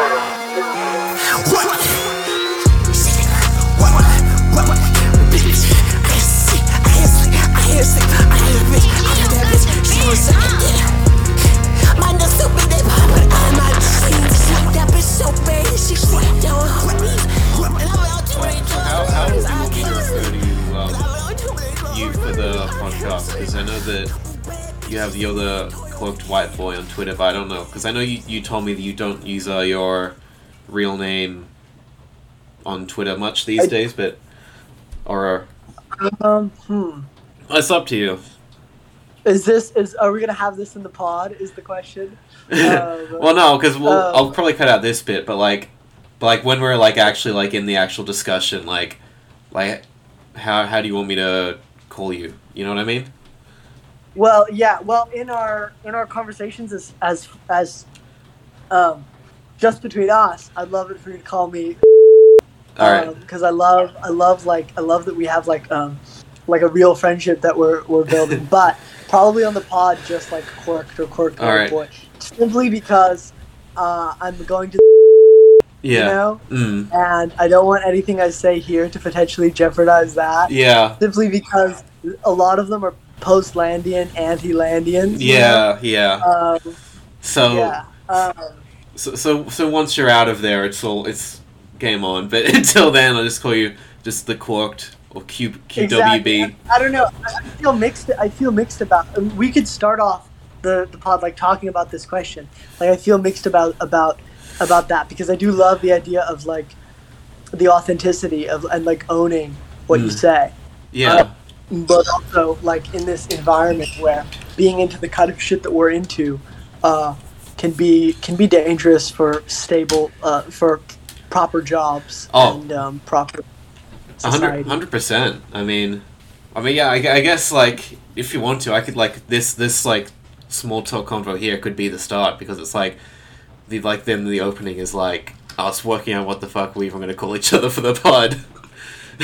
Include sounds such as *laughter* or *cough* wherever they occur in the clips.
um, you for the podcast? Because I know that you have the quirked white boy on Twitter, but I don't know because I know you, you told me that you don't use uh, your real name on Twitter much these I- days, but or Um, hmm. it's up to you. Is this is are we gonna have this in the pod? Is the question. *laughs* Um, well, no, because we'll um, I'll probably cut out this bit, but like, but like when we're like actually like in the actual discussion, like, like how how do you want me to call you? You know what I mean? Well, yeah. Well, in our in our conversations as as as um, just between us, I'd love it for you to call me All right. because I love I love like I love that we have like um like a real friendship that we're we're building, *laughs* but probably on the pod just like quirked or quirked All right. boy, simply because uh, I'm going to yeah. you know, Mm. and I don't want anything I say here to potentially jeopardize that. Yeah. Simply because a lot of them are post-Landian, anti-Landians. you Yeah. Yeah. Um, So, yeah. Um, so so so once you're out of there, it's all it's game on. But *laughs* until then, I'll just call you just the quirked or Q QWB. Exactly. I don't know. I I feel mixed. I feel mixed about. We could start off the, the pod like talking about this question. Like I feel mixed about about about that because I do love the idea of like the authenticity of and like owning what you Mm. say, Yeah. But also like in this environment where being into the kind of shit that we're into uh, can be can be dangerous for stable uh, for proper jobs Oh. and um, proper hundred society. hundred percent. I mean, I mean, yeah. I, I guess like if you want to, I could like this this like small talk convo here could be the start because it's like the like then the opening is like us working out what the fuck we even going to call each other for the pod.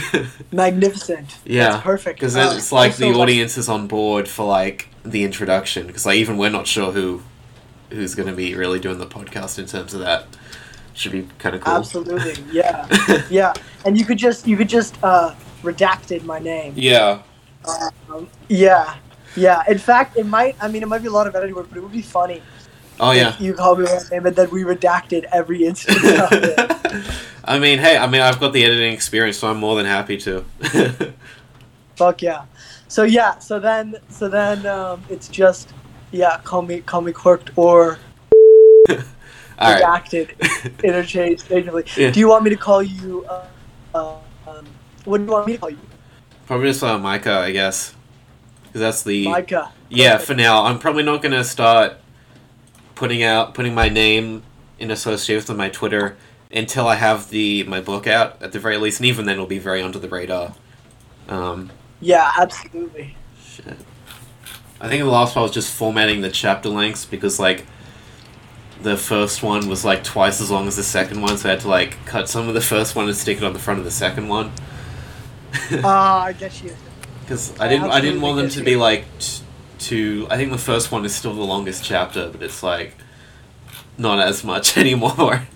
*laughs* Magnificent. Yeah, That's perfect. Because Uh, it's like the audience is on board for like the introduction. Because like even we're not sure who who's going to be really doing the podcast in terms of that. Should be kind of cool. Absolutely. Yeah. *laughs* yeah. And you could just you could just uh, redacted my name. Yeah. Um, yeah. Yeah. In fact, it might. I mean, it might be a lot of editing work, but it would be funny Oh yeah. you call me my name and then we redacted every instance of it. *laughs* I mean, hey, I mean, I've got the editing experience, so I'm more than happy to. *laughs* Fuck yeah. So yeah. So then. So then. Um, it's just. Yeah. Call me. Call me quirked or *laughs* right. redacted *laughs* interchangeably. Yeah. Do you want me to call you? Uh, uh, um, what do you want me to call you? Probably just uh, Micah, I guess, because that's the Micah. yeah. Perfect. For now, I'm probably not gonna start putting out putting my name in association with my Twitter until I have the my book out at the very least, and even then, it'll be very under the radar. Um, Yeah. Absolutely. Shit. I think the last one was just formatting the chapter lengths because like the first one was like twice as long as the second one, so I had to like cut some of the first one and stick it on the front of the second one. *laughs* Ah, I get you. Because I didn't I didn't want them to be like t- too. I think the first one is still the longest chapter, but it's like not as much *laughs* anymore.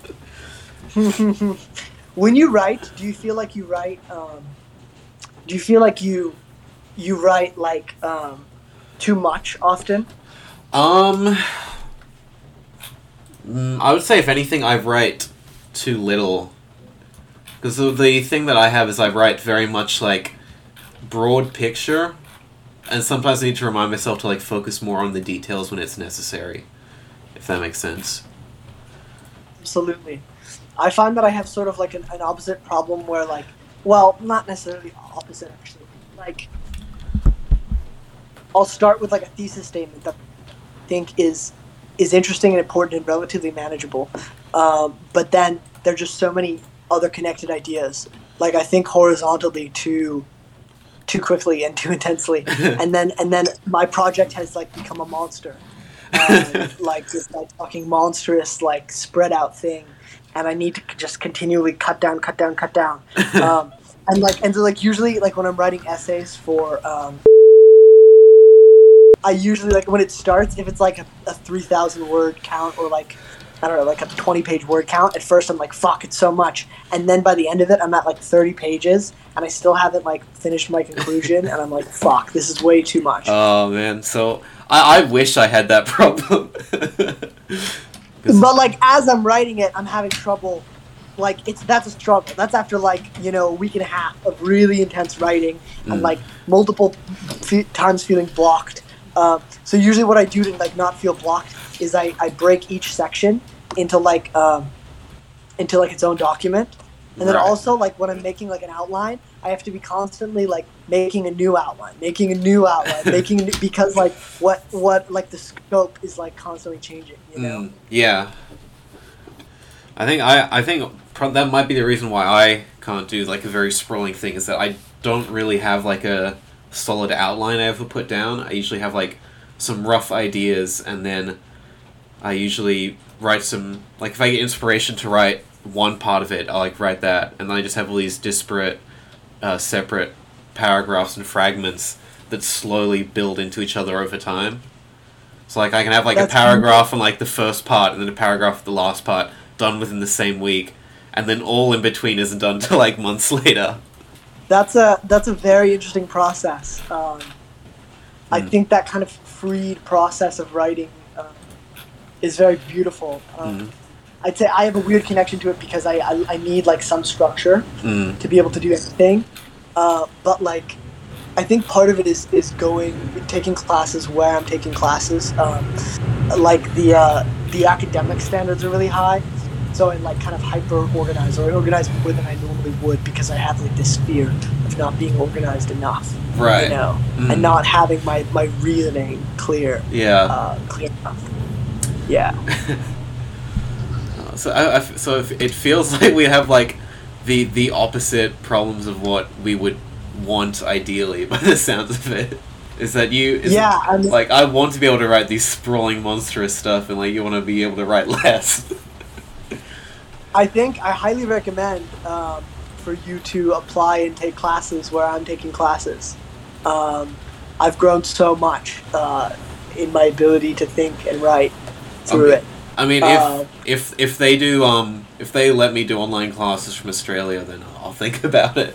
*laughs* when you write, do you feel like you write? Um, do you feel like you you write like um, too much often? Um, mm, I would say if anything, I write too little. Because the, the thing that I have is I write very much like broad picture, and sometimes I need to remind myself to like focus more on the details when it's necessary. If that makes sense. Absolutely. I find that I have sort of like an, an opposite problem where like, well, not necessarily opposite actually. Like, I'll start with like a thesis statement that I think is is interesting and important and relatively manageable, um, but then there are just so many other connected ideas. Like I think horizontally too too quickly and too *laughs* intensely, *laughs* and then and then my project has like become a monster. um, *laughs* like this like fucking monstrous like spread out thing and i need to just continually cut down cut down cut down *laughs* um, and like and so like usually like when i'm writing essays for um, i usually like when it starts if it's like a, a 3000 word count or like I don't know, like a 20 page word count. At first, I'm like, fuck, it's so much. And then by the end of it, I'm at like 30 pages, and I still haven't like finished my conclusion, and I'm like, fuck, this is way too much. Oh man, so I, I wish I had that *laughs* problem. *laughs* but like as I'm writing it, I'm having trouble. Like it's that's a struggle. That's after like you know a week and a half of really intense writing and Mm. like multiple fe- times feeling blocked. Uh, so usually what I do to like not feel blocked is I, I break each section into like um, into like its own document, and then Right. also like when I'm making like an outline, I have to be constantly like making a new outline, making a new outline, *laughs* making a new, because like what what like the scope is like constantly changing. You know. Mm, yeah. I think I I think pro- that might be the reason why I can't do like a very sprawling thing is that I don't really have like a solid outline I ever put down. I usually have like some rough ideas and then I usually write some like if I get inspiration to write one part of it, I like write that and then I just have all these disparate uh, separate paragraphs and fragments that slowly build into each other over time. So like I can have like That's a paragraph on like the first part and then a paragraph of the last part done within the same week, and then all in between isn't done *laughs* until like months later. That's a that's a very interesting process. Um, I Mm. think that kind of freed process of writing uh, is very beautiful. Um, Mhm. I'd say I have a weird connection to it because I, I, I need like some structure Mm. to be able to do anything. Uh, but like, I think part of it is is going taking classes where I'm taking classes. Um, like the uh, the academic standards are really high, so I like kind of hyper organize or I organize more than I normally would because I have like this fear of not being organized enough. Right. You know, Mm. and not having my my reasoning clear Yeah. uh, clear enough. Yeah. *laughs* so I, I so if it feels *laughs* like we have like the the opposite problems of what we would want ideally *laughs* by the sounds of it. Is that you? Is Yeah, I mean- like I want to be able to write these sprawling, monstrous stuff, and like you want to be able to write *laughs* less. I think I highly recommend um, for you to apply and take classes where I'm taking classes. Um, I've grown so much uh, in my ability to think and write through it. I mean, if if if they do um if they let me do online classes from Australia, then I'll think *laughs* about it.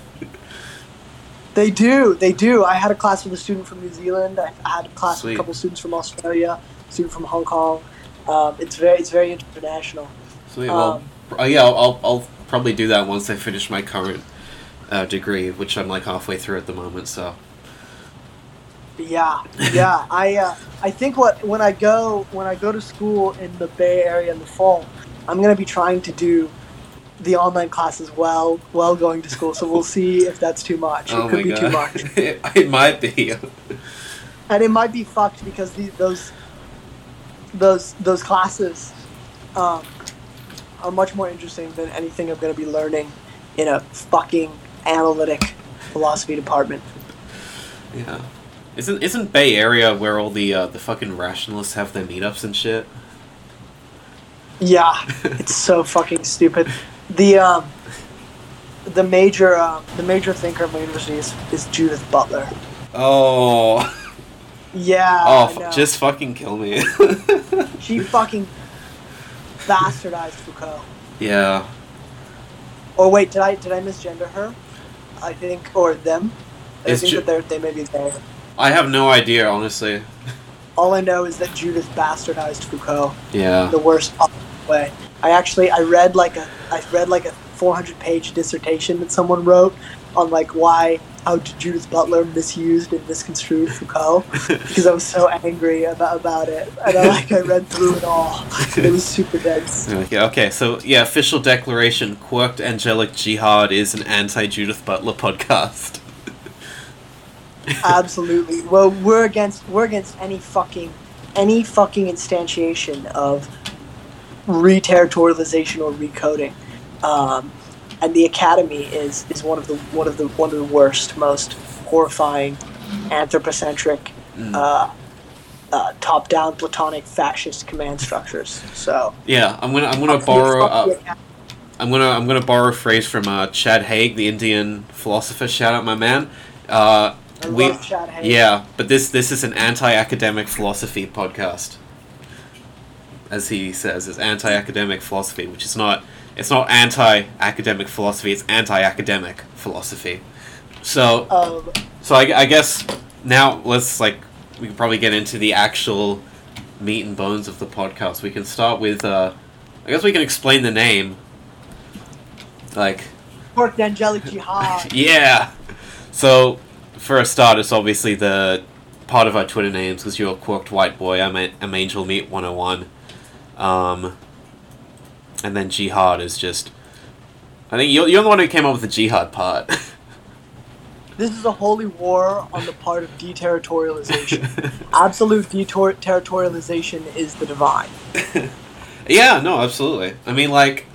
They do, they do. I had a class with a student from New Zealand. I had a class Sweet. with a couple students from Australia, a student from Hong Kong. Um, it's very, it's very international. Sweet. Well, Um, uh, yeah, I'll, I'll I'll probably do that once I finish my current uh, degree, which I'm like halfway through at the moment. So Yeah, yeah. I uh, I think what when I go when I go to school in the Bay Area in the fall, I'm gonna be trying to do the online classes while while going to school. So we'll see if that's too much. oh it could be god, too much, it, *laughs* it might be. and it might be fucked because the, those those those classes um, are much more interesting than anything I'm gonna be learning in a fucking analytic philosophy department. yeah. Isn't isn't Bay Area where all the uh, the fucking rationalists have their meetups and shit? Yeah, it's so *laughs* fucking stupid. The um, the major uh, the major thinker of my university is, is Judith Butler. Oh, Yeah, oh, just fucking kill me. she *laughs* fucking bastardized Foucault. yeah. Or wait, did I did I misgender her? I think or them. I It's think Ju- that they're they may be there. I have no idea, honestly. All I know is that Judith bastardized Foucault Yeah. the worst way. I actually I read like a I read like a 400 page dissertation that someone wrote on like why how Judith Butler misused and misconstrued Foucault *laughs* because I was so angry about about it and I like I read through it all. It was super dense. *laughs* Okay, okay, so yeah, official declaration: Quirked Angelic Jihad is an anti-Judith Butler podcast. Absolutely. Well, we're against we're against any fucking any fucking instantiation of re-territorialization or recoding. Um, and the academy is, is one of the one of the one of the worst, most horrifying, anthropocentric, Mm. uh, uh, top-down Platonic fascist command structures. So Yeah, I'm gonna I'm gonna borrow uh. I'm gonna I'm gonna borrow a phrase from uh, Chad Haag, the Indian philosopher. Shout out, my man. We love Chad Haag. yeah, but this this is an anti-academic philosophy podcast. as he says, is anti-academic philosophy, which is not. It's not anti-academic philosophy. It's anti-academic philosophy. So, Um, so I, I guess now let's like we can probably get into the actual meat and bones of the podcast. We can start with. Uh, I guess we can explain the name. Like, Pork Angelic Jihad. *laughs* yeah. So, for a start, it's obviously the part of our Twitter names because you're a Quirked White Boy. I'm, a, I'm Angel Meat 101. Um, and then Jihad is just. I think you're, you're the one who came up with the Jihad part. *laughs* This is a holy war on the part of deterritorialization. *laughs* Absolute deterritorialization is the divine. *laughs* yeah, no, absolutely. I mean, like,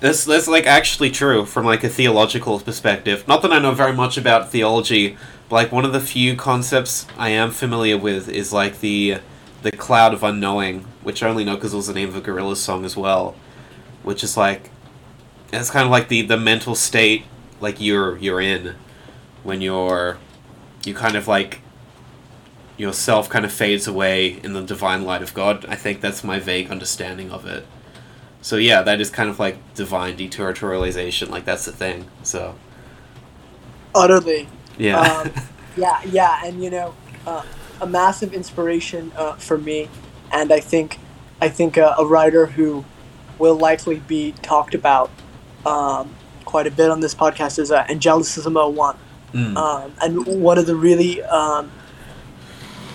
that's that's like actually true from like a theological perspective. Not that I know very much about theology, but like one of the few concepts I am familiar with is like the the cloud of unknowing, which I only know because it was the name of a Gorillaz song as well, which is like it's kind of like the the mental state like you're you're in when you're you kind of like yourself kind of fades away in the divine light of God. I think that's my vague understanding of it. So yeah, that is kind of like divine deterritorialization. Like that's the thing. So Utterly. yeah, Um, *laughs* yeah, yeah, and you know, uh, a massive inspiration uh, for me, and I think, I think uh, a writer who will likely be talked about um, quite a bit on this podcast is uh, Angelicism 01. Mm. Um, and one of the really um,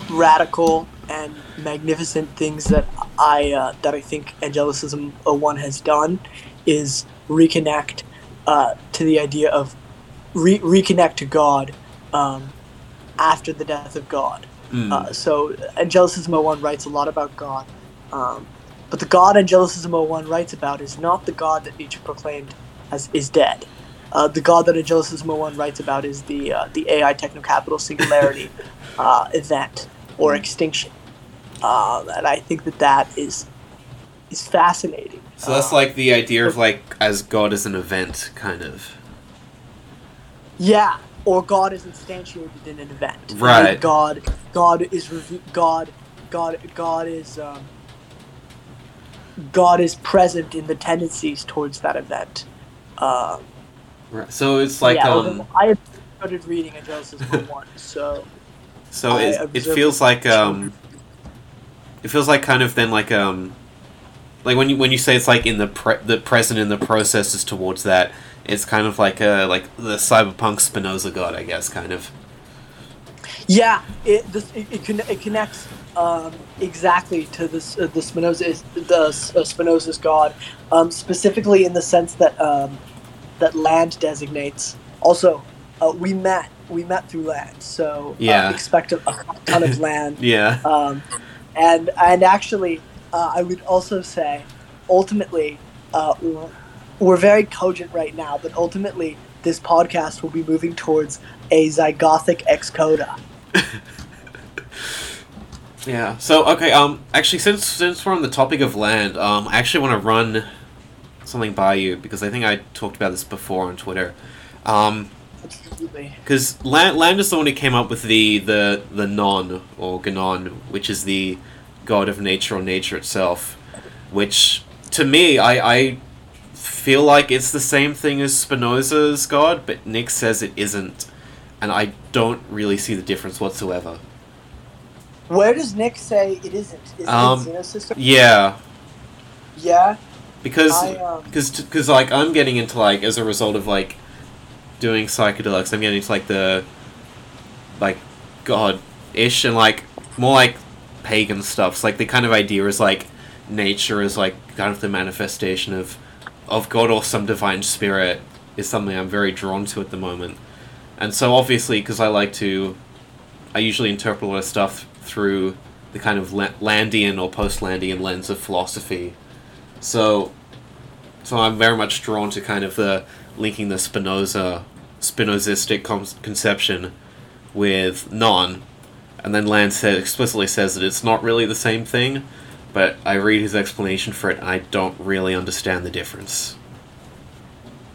radical and magnificent things that I uh, that I think Angelicism 01 has done is reconnect uh, to the idea of re- reconnect to God um, after the death of God. Mm. Uh, so Angelicism 01 writes a lot about God, um, but the God Angelicism 01 writes about is not the God that Nietzsche proclaimed as is dead. Uh, the God that Angelicism 01 writes about is the uh, the AI technocapital singularity *laughs* uh, event or extinction, uh, and I think that that is is fascinating. so that's Uh, like the idea of like as God as an event, kind of. Yeah, or God is instantiated in an event. Right. God, God is reve- God, God, God is um, God is present in the tendencies towards that event. Um, Right. So it's like yeah, um. I started reading a Genesis one, so *laughs* So I it, it feels like um. It feels like kind of then like um. Like when you when you say it's like in the pre- the present in the processes towards that, it's kind of like a like the cyberpunk Spinoza god, I guess, kind of. yeah, it this, it, it, conne- it connects um, exactly to this uh, the Spinoza the uh, Spinoza's God, um, specifically in the sense that um, that Land designates. Also, uh, we met we met through Land, so Yeah. uh, expect a, a ton of *laughs* Land. Yeah. And and actually, uh, I would also say, ultimately, uh, we're very cogent right now, but ultimately, this podcast will be moving towards a zygothic ex coda. *laughs* Yeah. So okay. Um. Actually, since since we're on the topic of Land, um, I actually want to run something by you because I think I talked about this before on Twitter. Um. Absolutely. Because Land, Land is the one who came up with the the the Gnon or Gnon, which is the god of nature or nature itself. Which to me, I I feel like it's the same thing as Spinoza's god, but Nick says it isn't, and I don't really see the difference whatsoever. Where does Nick say it isn't? Is Um, it Xenosystem? Yeah, Yeah. because I, um, because because like I'm getting into like as a result of like doing psychedelics, I'm getting into like the like god ish and like more like pagan stuff. So, like the kind of idea is like nature is like kind of the manifestation of of God or some divine spirit is something I'm very drawn to at the moment. And so obviously because I like to I usually interpret a lot of stuff through the kind of Landian or post-Landian lens of philosophy. So so I'm very much drawn to kind of the linking the Spinoza Spinozistic con- conception with Gnon, and then Land said, explicitly says that it's not really the same thing, but I read his explanation for it and I don't really understand the difference.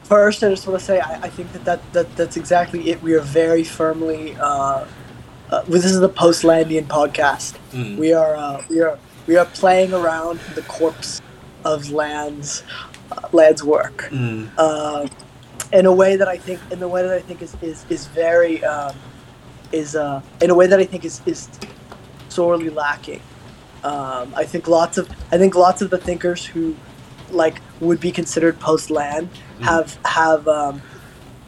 First, I just want to say I, I think that, that, that that's exactly it. We are very firmly. Uh, uh, this is the post Landian podcast. Mm. We are uh, we are we are playing around the corpse of Land's uh, Land's work Mm. In a way that I think in the way that I think is is, is very um, is uh, in a way that I think is is sorely lacking. Um, I think lots of I think lots of the thinkers who like would be considered post land have have um,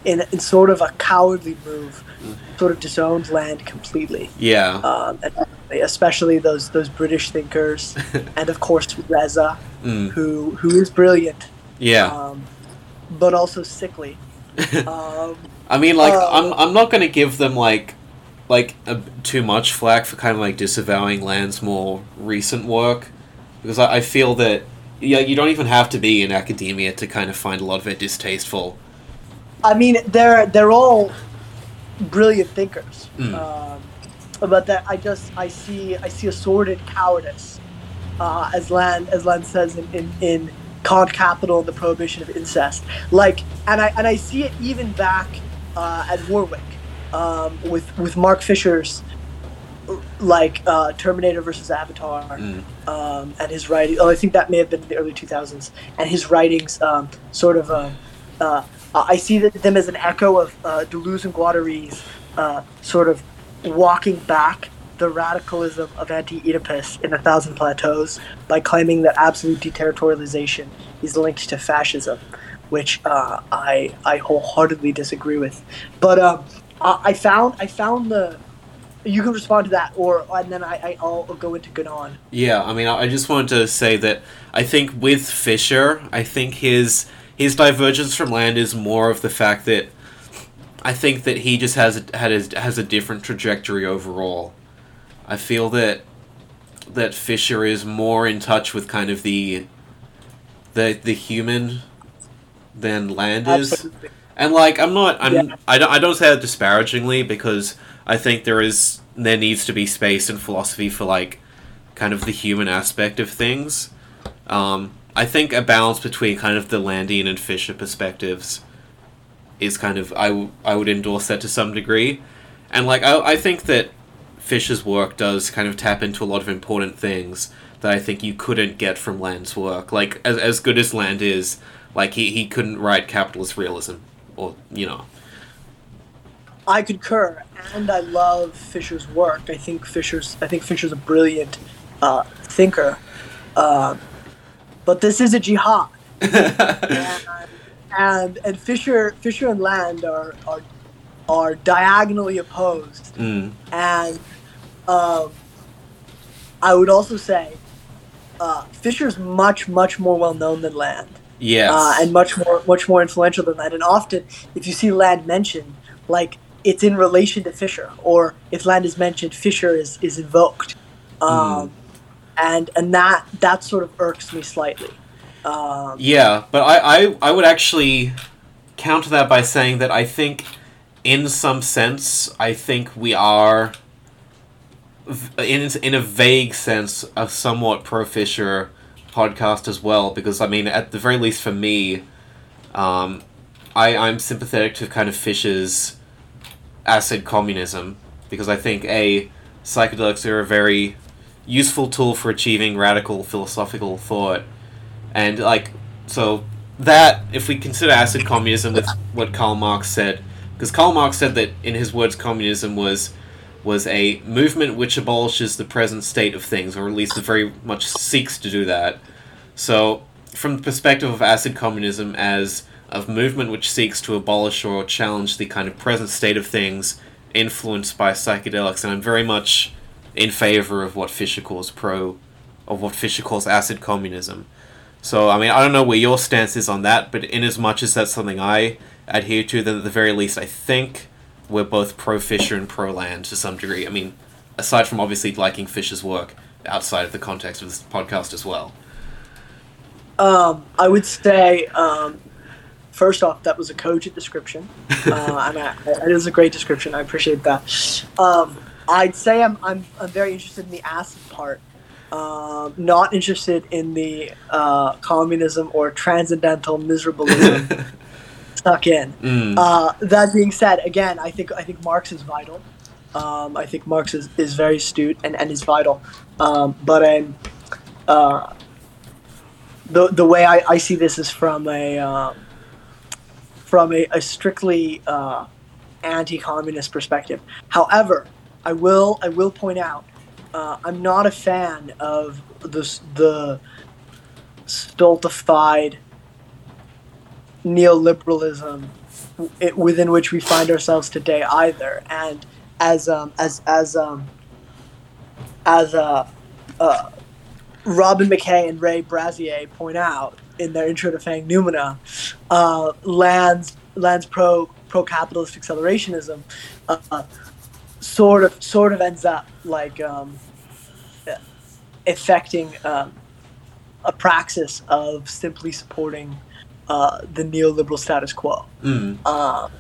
in, in sort of a cowardly move sort of disowned land completely Yeah. um, and especially those those British thinkers *laughs* and of course Reza Mm. who who is brilliant Yeah. um, but also sickly *laughs* um, I mean, like, Uh, I'm I'm not gonna give them like like a, too much flack for kind of like disavowing Land's more recent work because I, I feel that yeah you don't even have to be in academia to kind of find a lot of it distasteful. I mean, they're they're all brilliant thinkers. Mm. Um, but that I just I see I see a sordid cowardice, uh, as Land as Land says in in, in Kant Capital and the Prohibition of Incest. Like, and I and I see it even back uh, at Warwick um, with with Mark Fisher's like uh, Terminator versus Avatar Mm. um, and his writing. Oh, I think that may have been in the early 2000s. And his writings um, sort of. Uh, uh, I see them as an echo of uh, Deleuze and Guattari's uh, sort of walking back the radicalism of anti-Oedipus in A Thousand Plateaus by claiming that absolute deterritorialization is linked to fascism, which uh, I I wholeheartedly disagree with. But um, I found I found the you can respond to that, or and then I, I I'll go into Gnon. Yeah, I mean, I just wanted to say that I think with Fisher, I think his his divergence from Land is more of the fact that I think that he just has had has a different trajectory overall. I feel that that Fisher is more in touch with kind of the the the human than Land is. Absolutely. And like I'm not I'm Yeah. I don't I don't say that disparagingly because I think there is there needs to be space in philosophy for like kind of the human aspect of things. Um, I think a balance between kind of the Landian and Fisher perspectives is kind of I, w- I would endorse that to some degree, and like I I think that Fisher's work does kind of tap into a lot of important things that I think you couldn't get from Land's work. Like as as good as Land is, like he, he couldn't write capitalist realism, or you know. I concur, and I love Fisher's work. I think Fisher's I think Fisher's a brilliant uh, thinker, um, but this is a jihad, and, *laughs* and and Fisher Fisher and Land are are are diagonally opposed, Mm. and um, I would also say uh, Fisher's much much more well known than Land Yes. uh, and much more much more influential than that. And often, if you see Land mentioned, like it's in relation to Fisher, or if Land is mentioned, Fisher is is invoked, um, and and that that sort of irks me slightly. Um, Yeah, but I, I, I would actually counter that by saying that I think, in some sense, I think we are, in, in a vague sense, a somewhat pro Fisher podcast as well, because, I mean, at the very least for me, um, I, I'm sympathetic to kind of Fisher's acid communism, because I think, A, psychedelics are a very useful tool for achieving radical philosophical thought and like so that if we consider acid communism with what Karl Marx said because Karl Marx said that in his words communism was was a movement which abolishes the present state of things or at least very much seeks to do that. So from the perspective of acid communism as a movement which seeks to abolish or challenge the kind of present state of things influenced by psychedelics and I'm very much in favor of what Fisher calls pro of what Fisher calls acid communism. So, I mean, I don't know where your stance is on that, but in as much as that's something I adhere to, then at the very least, I think we're both pro Fisher and pro Land to some degree. I mean, aside from obviously liking Fisher's work outside of the context of this podcast as well. um, I would say um, first off, that was a cogent description, *laughs* uh, and I, it is a great description. I appreciate that. Um, I'd say I'm, I'm I'm very interested in the acid part. Um, not interested in the uh, communism or transcendental miserabilism *laughs* stuck in. Mm. Uh, that being said, again, I think I think Marx is vital. Um, I think Marx is, is very astute and, and is vital. Um, but I'm uh, the the way I, I see this is from a um, from a, a strictly uh, anti-communist perspective. However, I will I will point out uh, I'm not a fan of the the stultified neoliberalism it, within which we find ourselves today either. And as um, as as um, as uh, uh, Robin Mackay and Ray Brassier point out in their intro to Fanged Noumena, uh, Land's Land's pro pro capitalist accelerationism uh, sort of sort of ends up like um, affecting um, a praxis of simply supporting uh, the neoliberal status quo. Mm. Um,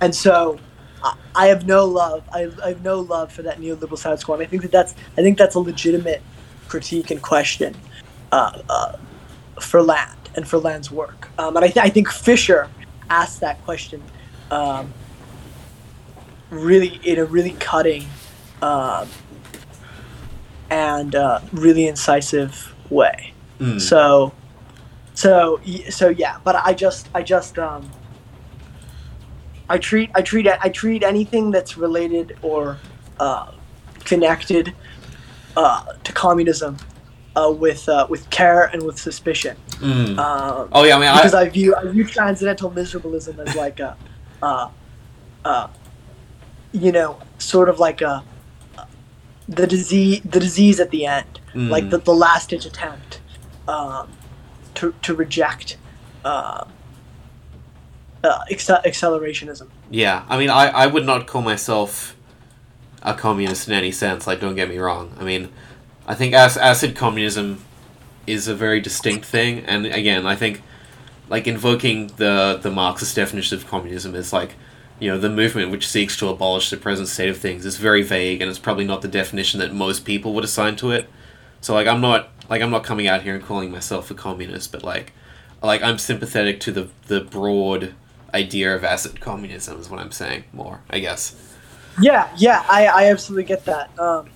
and so I, I have no love. I, I have no love for that neoliberal status quo. And I think that that's I think that's a legitimate critique and question uh, uh, for Land and for Land's work. Um, and I, th- I think Fisher asked that question um, really in a really cutting um, and uh, really incisive way. Mm. So, so, so yeah. But I just, I just, um, I treat, I treat, I treat anything that's related or uh, connected uh, to communism uh, with uh, with care and with suspicion. Mm. Um, oh yeah, I mean, because I, I view I view transcendental miserabilism as like a, uh, uh, you know, sort of like a the disease the disease at the end, Mm. like the, the last ditch attempt um, to to reject uh, uh, acce- accelerationism. yeah, I mean, I, I would not call myself a communist in any sense. Like, don't get me wrong. I mean, I think ac- acid communism is a very distinct thing, and again, I think like invoking the the Marxist definition of communism is like you know the movement which seeks to abolish the present state of things is very vague, and it's probably not the definition that most people would assign to it. So like, I'm not like I'm not coming out here and calling myself a communist, but like like I'm sympathetic to the the broad idea of acid communism is what I'm saying more, I guess. Yeah, yeah, I, I absolutely get that. Um,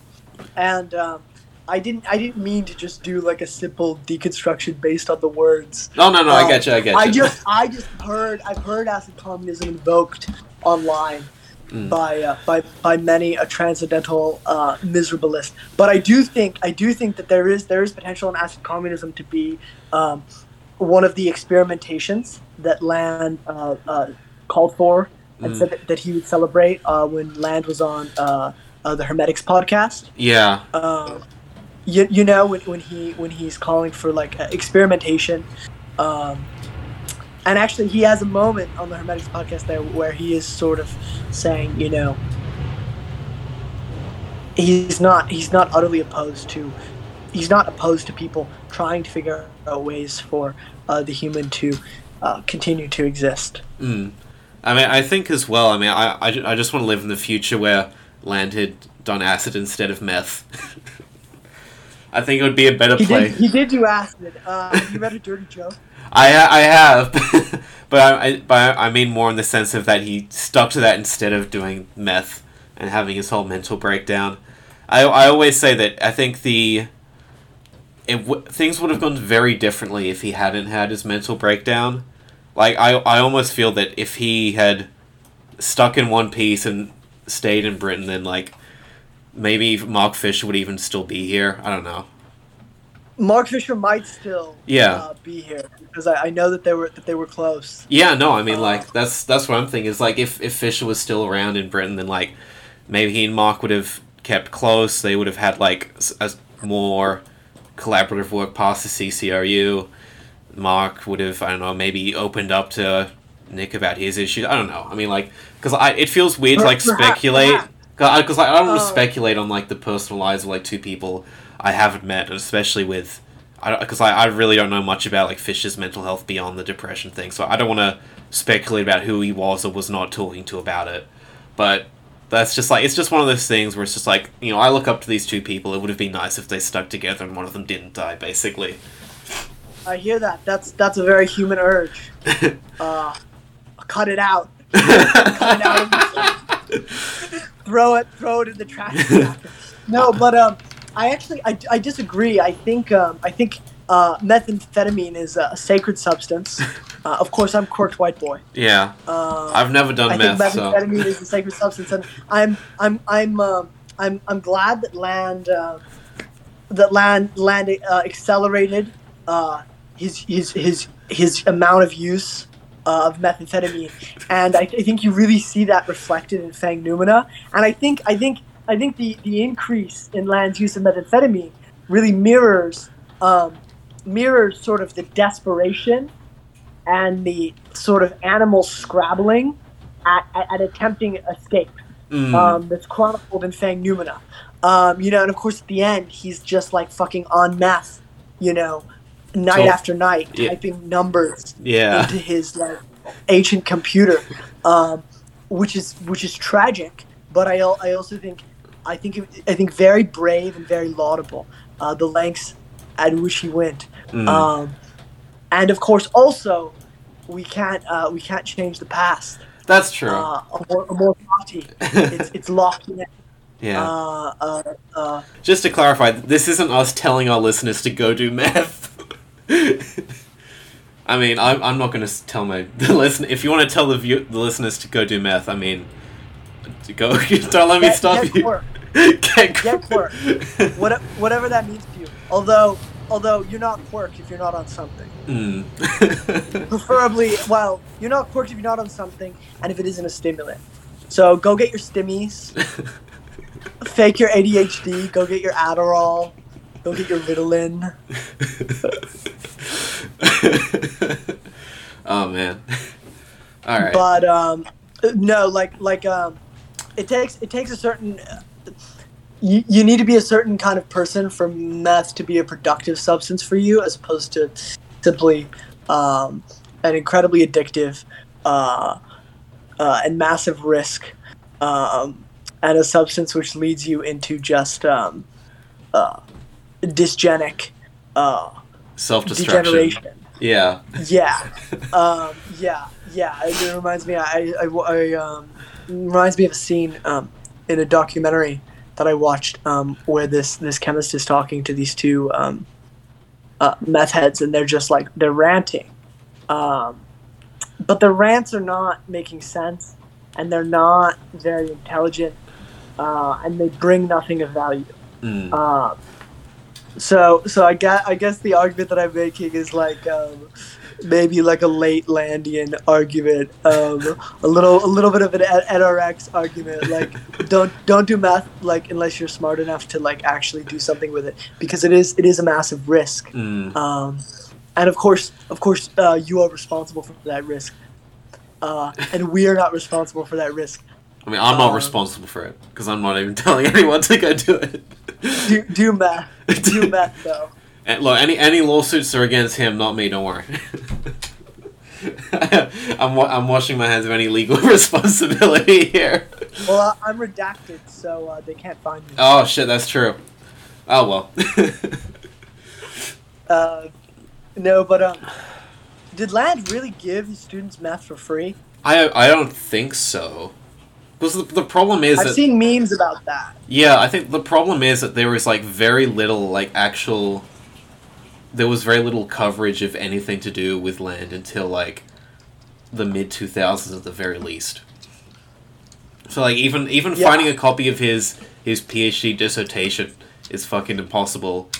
and um, I didn't I didn't mean to just do like a simple deconstruction based on the words. No, no, no, I Um, get you, I get you. I just I just heard I've heard acid communism invoked online Mm. by uh, by by many a transcendental uh, miserablist. But I do think I do think that there is there is potential in acid communism to be um, one of the experimentations that Land uh, uh, called for and Mm. said that, that he would celebrate uh, when Land was on uh, uh, the Hermitix podcast. yeah. Um, you, you know when, when he when he's calling for like experimentation um, and actually he has a moment on the Hermitix podcast there where he is sort of saying you know he's not he's not utterly opposed to he's not opposed to people trying to figure out ways for uh, the human to uh, continue to exist Mm. I mean, I think as well. I mean, I, I, I just want to live in the future where Land had done acid instead of meth. *laughs* I think it would be a better he play. did he did do acid uh, you read a dirty joke I I have, *laughs* but I, I but I mean more in the sense of that he stuck to that instead of doing meth and having his whole mental breakdown. I I always say that I think the it w- things would have gone very differently if he hadn't had his mental breakdown. Like I I almost feel that if he had stuck in one piece and stayed in Britain, then like maybe Mark Fisher would even still be here. I don't know. Mark Fisher might still Yeah. uh, be here because I, I know that they were that they were close. Yeah, no, I mean Uh, like that's that's what I'm thinking. Is like if if Fisher was still around in Britain, then like maybe he and Mark would have kept close. They would have had like a more collaborative work past the CCRU. Mark would have I don't know maybe opened up to Nick about his issues. I don't know. I mean like because I it feels weird to like speculate because like, I don't want to Oh. speculate on like the personal lives of like two people I haven't met, especially with because I, I, really don't know much about like Fisher's mental health beyond the depression thing, so I don't want to speculate about who he was or was not talking to about it. But that's just like it's just one of those things where it's just like you know I look up to these two people. It would have been nice if they stuck together and one of them didn't die, basically. I hear that. That's that's a very human urge. *laughs* Uh, cut it out. *laughs* cut it out. throw it. Throw it in the trash. *laughs* no, but um, I actually I, I disagree. I think um, I think uh, methamphetamine is a sacred substance. *laughs* Uh, of course, I'm quirked white boy. Yeah, Uh, I've never done I think meth, so methamphetamine is a sacred substance, and I'm I'm I'm uh, I'm I'm glad that Land uh, that Land Land uh, accelerated uh, his his his his amount of use uh, of methamphetamine, and I, I think you really see that reflected in Fanged Noumena, and I think I think I think the the increase in Land's use of methamphetamine really mirrors um, mirrors sort of the desperation and the sort of animal scrabbling at, at, at attempting escape Mm. um, that's chronicled in Fanged Noumena. Um, you know, and of course at the end he's just like fucking on meth, you know, night after night, Yeah. typing numbers yeah, into his like ancient computer, um, which is which is tragic. But I I also think I think I think very brave and very laudable uh, the lengths at which he went. Mm. Um, and of course, also we can't uh, we can't change the past. that's true. Uh, a more, a more party. It's it's locked in. *laughs* yeah. Uh, uh, uh, Just to clarify, this isn't us telling our listeners to go do meth. *laughs* I mean, I'm, I'm not going to tell my *laughs* the listen. If you want to tell the view, the listeners to go do meth, I mean, to go. *laughs* Don't let me Get- stop get you. quirk. *laughs* get Get quirk. what, whatever that means to you. Although although you're not quirk if you're not on something. Mm. *laughs* Preferably, well, you're not quirked if you're not on something, and if it isn't a stimulant. So go get your stimmies. Fake your ADHD. Go get your Adderall. Go get your Ritalin. oh man. All right. But um, no, like like um, it takes it takes a certain. You, you need to be a certain kind of person for meth to be a productive substance for you, as opposed to simply um, an incredibly addictive uh, uh, and massive risk, um, and a substance which leads you into just um, uh, dysgenic uh, Self-destruction. Yeah. Yeah, um, yeah, yeah. It, it reminds me. I, I, I um, reminds me of a scene um, in a documentary that I watched um, where this this chemist is talking to these two um, uh, meth heads, and they're just like they're ranting, um, but the rants are not making sense, and they're not very intelligent, uh, and they bring nothing of value. Mm. Um, so so I guess I guess the argument that I'm making is like um, maybe like a late Landian argument, um, a little a little bit of an NRX argument. Like *laughs* don't don't do math like unless you're smart enough to like actually do something with it because it is it is a massive risk. Mm. Um, and of course of course uh, you are responsible for that risk. Uh, and we are not responsible for that risk. I mean, I'm not um, responsible for it because I'm not even *laughs* telling anyone to go do it. Do, do math. *laughs* Do math though. And look, any any lawsuits are against him, not me. Don't worry. *laughs* I'm wa- I'm washing my hands of any legal *laughs* responsibility here. Well, uh, I'm redacted, so uh, they can't find me. Oh shit, that's true. Oh well. *laughs* Uh, no, but um, did Land really give his students math for free? I I don't think so. Because the, the problem is I've that seen memes about that. yeah, I think the problem is that there is like very little like actual. There was very little coverage of anything to do with Land until like the mid two thousands at the very least. So like even even Yeah. finding a copy of his his PhD dissertation is fucking impossible.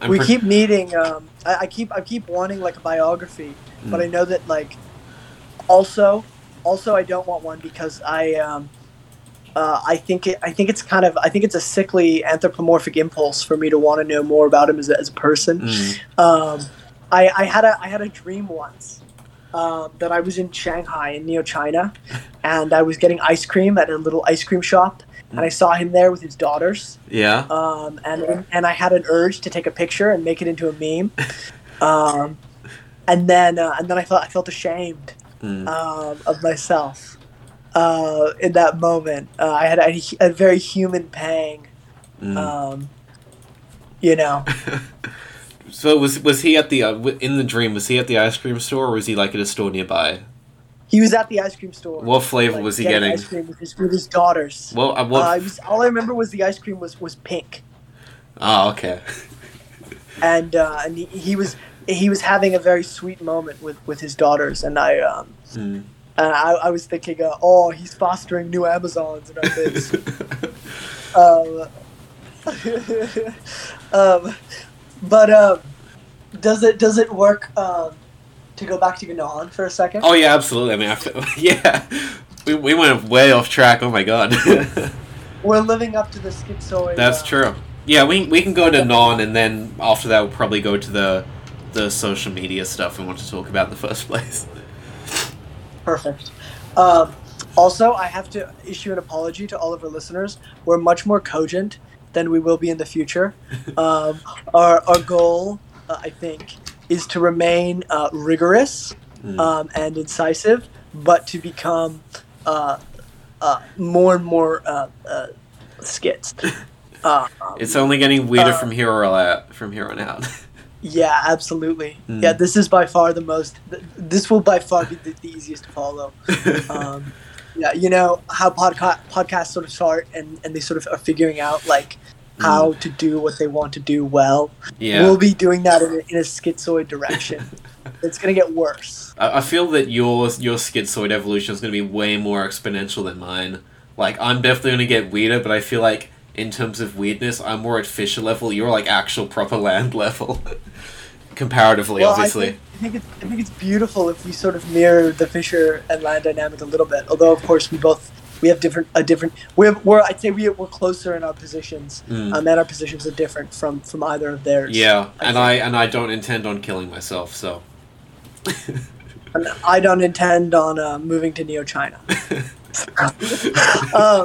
I'm we pre- keep needing. Um, I, I keep I keep wanting like a biography, but Mm. I know that like also also I don't want one because I um, uh, I think it I think it's kind of I think it's a sickly anthropomorphic impulse for me to want to know more about him as a, as a person. Mm. Um, I, I had a I had a dream once um, that I was in Shanghai in Neo China, *laughs* and I was getting ice cream at a little ice cream shop, and I saw him there with his daughters, Yeah. um, and and I had an urge to take a picture and make it into a meme, *laughs* um, and then uh, and then I felt I felt ashamed Mm. um, of myself uh, in that moment. Uh, I had a, a very human pang, Mm. um, you know. *laughs* so was was he at the uh, in the dream? Was he at the ice cream store, or was he like at a store nearby? He was at the ice cream store. What flavor like, was he getting? Ice cream with his, with his daughters. Well, uh, what? Uh, was, all I remember was the ice cream was, was pink. Oh, okay. *laughs* and uh, and he, he was he was having a very sweet moment with with his daughters, and I um Hmm. And I, I was thinking, uh, oh, he's fostering new Amazons in our midst. *laughs* um, *laughs* um, but um, does it does it work um, to go back to Gnon for a second? oh yeah, absolutely. I mean, I feel, *laughs* yeah, we, we went way off track. Oh my god. We're living up to the schizoid. That's uh, true. Yeah, we, we can go to Gnon, and then after that, we'll probably go to the the social media stuff we want to talk about in the first place. Perfect. Um, also, I have to issue an apology to all of our listeners. We're much more cogent than we will be in the future. *laughs* Um, our, our goal, uh, I think, is to remain uh, rigorous Hmm. um, and incisive, but to become uh, uh, more and more uh, uh, skits. *laughs* Uh, It's only getting weirder from here on out. From here on out. *laughs* yeah, absolutely. Mm. Yeah, this is by far the most. This will by far be the, the easiest to follow. *laughs* um, yeah, you know how podca- podcasts sort of start and, and they sort of are figuring out like how to do what they want to do well. yeah. We'll be doing that in a, in a schizoid direction. *laughs* it's gonna get worse. I, I feel that your your schizoid evolution is going to be way more exponential than mine. Like I'm definitely going to get weirder, but I feel like in terms of weirdness, I'm more at Fisher level. You're like actual proper Land *laughs* level, comparatively, well, obviously. I think, I think it's I think it's beautiful if we sort of mirror the Fisher and Land dynamic a little bit. Although of course we both we have different a different we're, we're I'd say we we're closer in our positions. Mm. Um, and our positions are different from from either of theirs. yeah, I and think. I and I don't intend on killing myself, so. I don't intend on uh, moving to Neo China. *laughs* *laughs* um,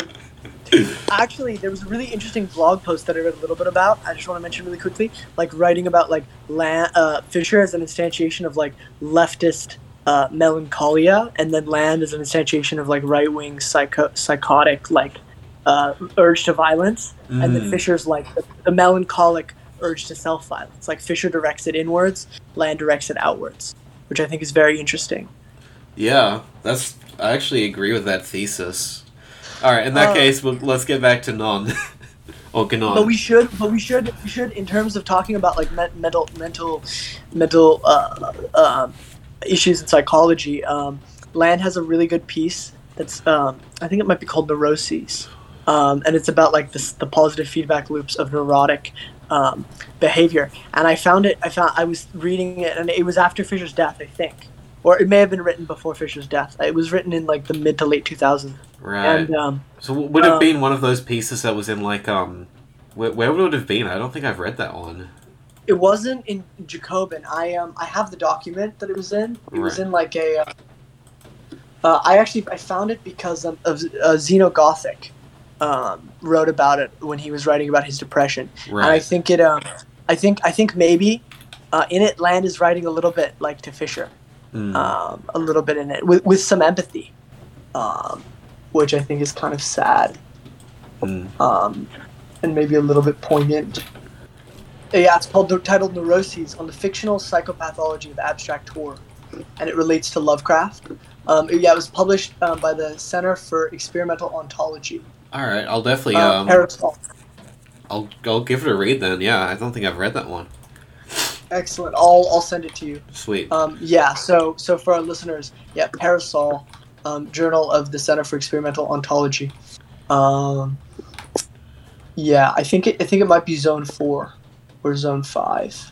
*laughs* actually, there was a really interesting blog post that I read a little bit about. I just want to mention really quickly, like writing about like Land, uh, Fisher as an instantiation of like leftist uh, melancholia, and then Land as an instantiation of like right wing psycho- psychotic like uh, urge to violence, and then Mm. Fisher's like the, the melancholic urge to self violence. Like Fisher directs it inwards, Land directs it outwards, which I think is very interesting. Yeah, that's. I actually agree with that thesis. All right, in that Uh, case, we'll, let's get back to Gnon *laughs* or Ganon. But we should, but we should, we should, in terms of talking about like me- mental, mental, mental uh, uh, issues in psychology. Um, Land has a really good piece that's, um, I think it might be called neuroses, um, and it's about like this, the positive feedback loops of neurotic um, behavior. And I found it. I found I was reading it, and it was after Fisher's death, I think, or it may have been written before Fisher's death. It was written in like the mid to late 2000s, right. and um, so would it have um, been one of those pieces that was in like um, where, where would it have been? I don't think I've read that one. It wasn't in Jacobin. I um I have the document that it was in. It was in like a. Uh, uh, I actually I found it because um, of uh, Xenogothic, um, wrote about it when he was writing about his depression, right. and I think it um I think I think maybe, uh, in it Land is writing a little bit like to Fisher, Mm. um a little bit in it with with some empathy, um, which I think is kind of sad Mm. um, and maybe a little bit poignant. Uh, Yeah, it's called titled Neuroses on the fictional psychopathology of abstract horror, and it relates to Lovecraft. Um, yeah, it was published um, by the Center for Experimental Ontology. All right, I'll definitely Um, um, I'll I'll give it a read then. Yeah, I don't think I've read that one. Excellent. I'll I'll send it to you. Sweet. Um, yeah. So so for our listeners, yeah, Parasol, um, Journal of the Center for Experimental Ontology. Um, yeah, I think it I think it might be Zone Four or Zone Five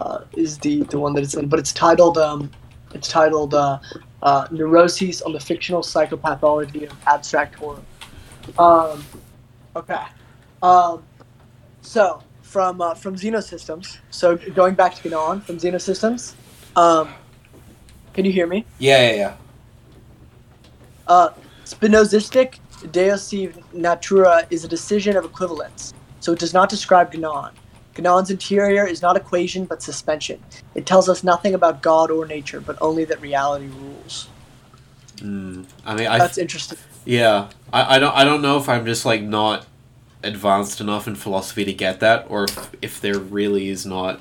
uh, is the the one that it's in, but it's titled um, it's titled uh, uh, Neuroses on the Fictional Psychopathology of Abstract Horror. Um, okay. Um, so from uh, from Xenosystems. So going back to Gnon from Xenosystems. Um, can you hear me? yeah, yeah, yeah. Uh, Spinozistic Deus Natura is a decision of equivalence, so it does not describe Gnon. Gnon's interior is not equation but suspension. It tells us nothing about God or nature, but only that reality rules. Mm. I mean, I That's interesting. yeah. I, I don't I don't know if I'm just like not advanced enough in philosophy to get that, or if, if there really is not.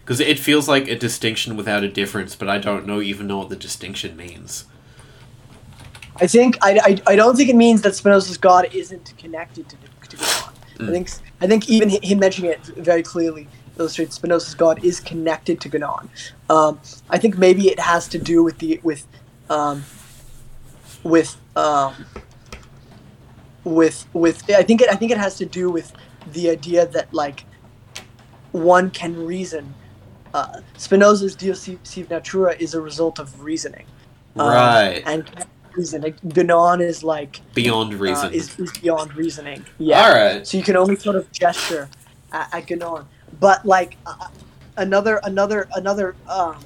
Because it feels like a distinction without a difference, but I don't know even know what the distinction means. I think I, I, I don't think it means that Spinoza's God isn't connected to, to God. I think I think even him mentioning it very clearly illustrates Spinoza's God is connected to Gnon. Um, I think maybe it has to do with the with um, with um, with with I think it I think it has to do with the idea that like one can reason. Uh, Spinoza's Deus sive natura is a result of reasoning. Um, Right. And reason. Gnon is like Beyond uh, reason. is, is beyond reasoning. Yeah. All right. So you can only sort of gesture at, at Gnon. But like uh, another another another um,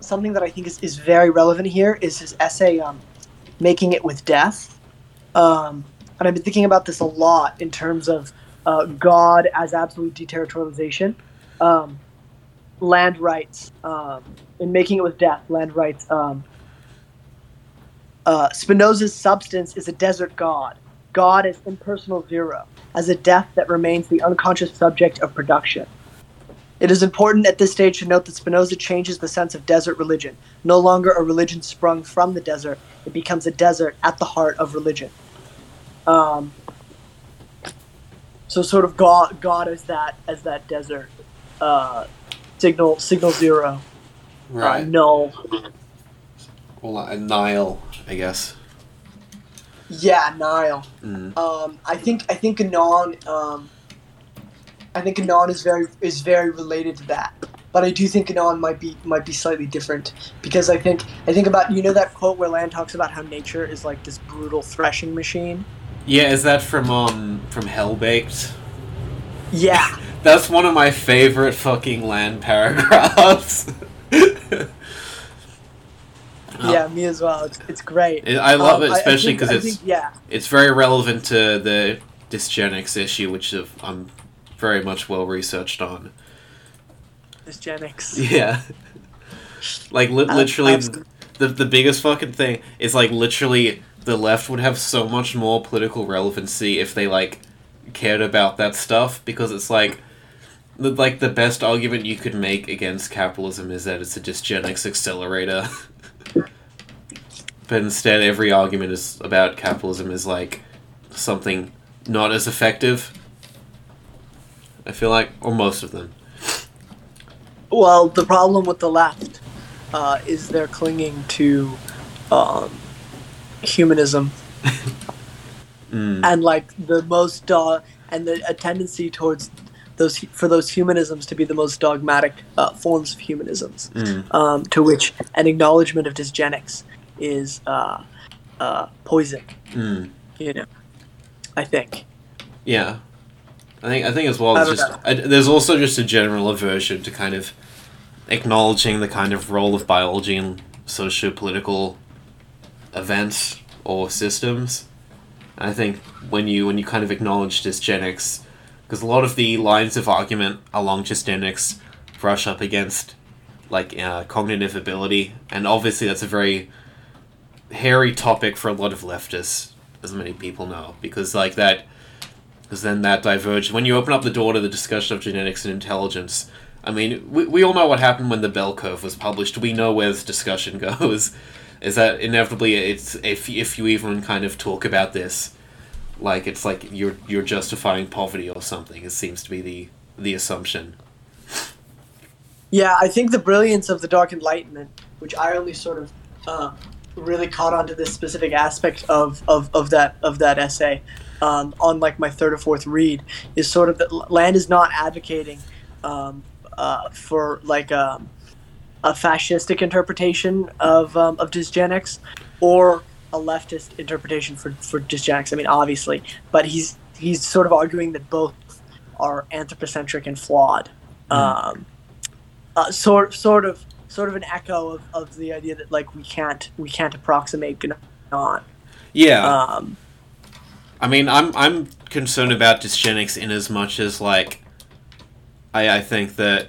something that I think is, is very relevant here is his essay um, "Making It with Death," um, and I've been thinking about this a lot in terms of uh, God as absolute deterritorialization, um, Land writes. Um, in "Making It with Death," Land writes. Um, uh, Spinoza's substance is a desert god. God is impersonal zero, as a death that remains the unconscious subject of production. It is important at this stage to note that Spinoza changes the sense of desert religion. No longer a religion sprung from the desert, it becomes a desert at the heart of religion. Um, so sort of God, God as that as that desert uh, signal signal zero, uh, Right. null. Well, a Nile, I guess. Yeah, Nile. Mm. Um, I think I think Gnon. Um, I think Gnon is very is very related to that. But I do think Gnon might be might be slightly different because I think I think about you know that quote where Land talks about how nature is like this brutal threshing machine. Yeah, is that from um from Hellbaked? Yeah, *laughs* That's one of my favorite fucking land paragraphs. Oh. *laughs* yeah, me as well. It's, it's great. I- love Um, it, especially because it's think- yeah, it's very relevant to the dysgenics issue, which I'm very much well researched on. dysgenics. Yeah, *laughs* like li- literally, the the biggest fucking thing is like literally the left would have so much more political relevancy if they like cared about that stuff because it's like. The, like the best argument you could make against capitalism is that it's a dysgenics accelerator. *laughs* but instead, every argument is about capitalism is like something not as effective. I feel like, or most of them. Well, the problem with the left uh, is they're clinging to um, humanism *laughs* Mm. and like the most dog and the a tendency towards those for those humanisms to be the most dogmatic uh, forms of humanisms, Mm. um, to which an acknowledgement of dysgenics is uh, uh, poison. Mm. You know, I think. Yeah, I think I think as well. There's just I, there's also just a general aversion to kind of acknowledging the kind of role of biology in socio-political events or systems. I think when you when you kind of acknowledge dysgenics, because a lot of the lines of argument along dysgenics brush up against like uh, cognitive ability, and obviously that's a very hairy topic for a lot of leftists, as many people know, because like that because then that diverged. When you open up the door to the discussion of genetics and intelligence, I mean, we, we all know what happened when the bell curve was published. We know where this discussion *laughs* goes. Is that inevitably it's if if you even kind of talk about this, like it's like you're you're justifying poverty or something. It seems to be the the assumption. Yeah, I think the brilliance of the Dark Enlightenment, which I only sort of uh, really caught onto this specific aspect of, of, of that of that essay um, on like my third or fourth read, is sort of that Land is not advocating um, uh, for like um, a fascistic interpretation of um, of dysgenics or a leftist interpretation for, for dysgenics. I mean, obviously, but he's he's sort of arguing that both are anthropocentric and flawed. Um, uh, sort sort of sort of an echo of, of the idea that like we can't we can't approximate Gnon. Yeah, Um, I mean, I'm I'm concerned about dysgenics in as much as like, I I think that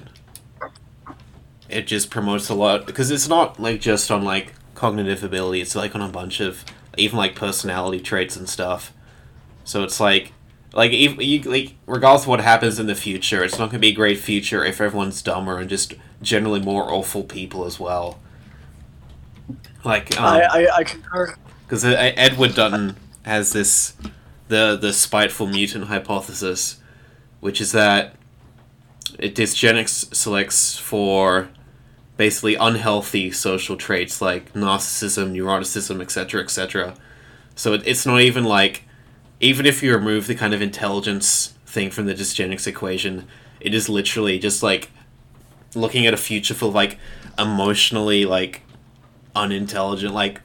it just promotes a lot because it's not like just on like cognitive ability. It's like on a bunch of even like personality traits and stuff. So it's like like if you like regardless of what happens in the future, it's not going to be a great future if everyone's dumber and just generally more awful people as well. Like um, I, I I concur. because Edward Dutton has this the the spiteful mutant hypothesis, which is that it dysgenics selects for basically unhealthy social traits like narcissism, neuroticism, etc., etc. So it, it's not even like, even if you remove the kind of intelligence thing from the dysgenics equation, it is literally just like looking at a future full of like emotionally like unintelligent, like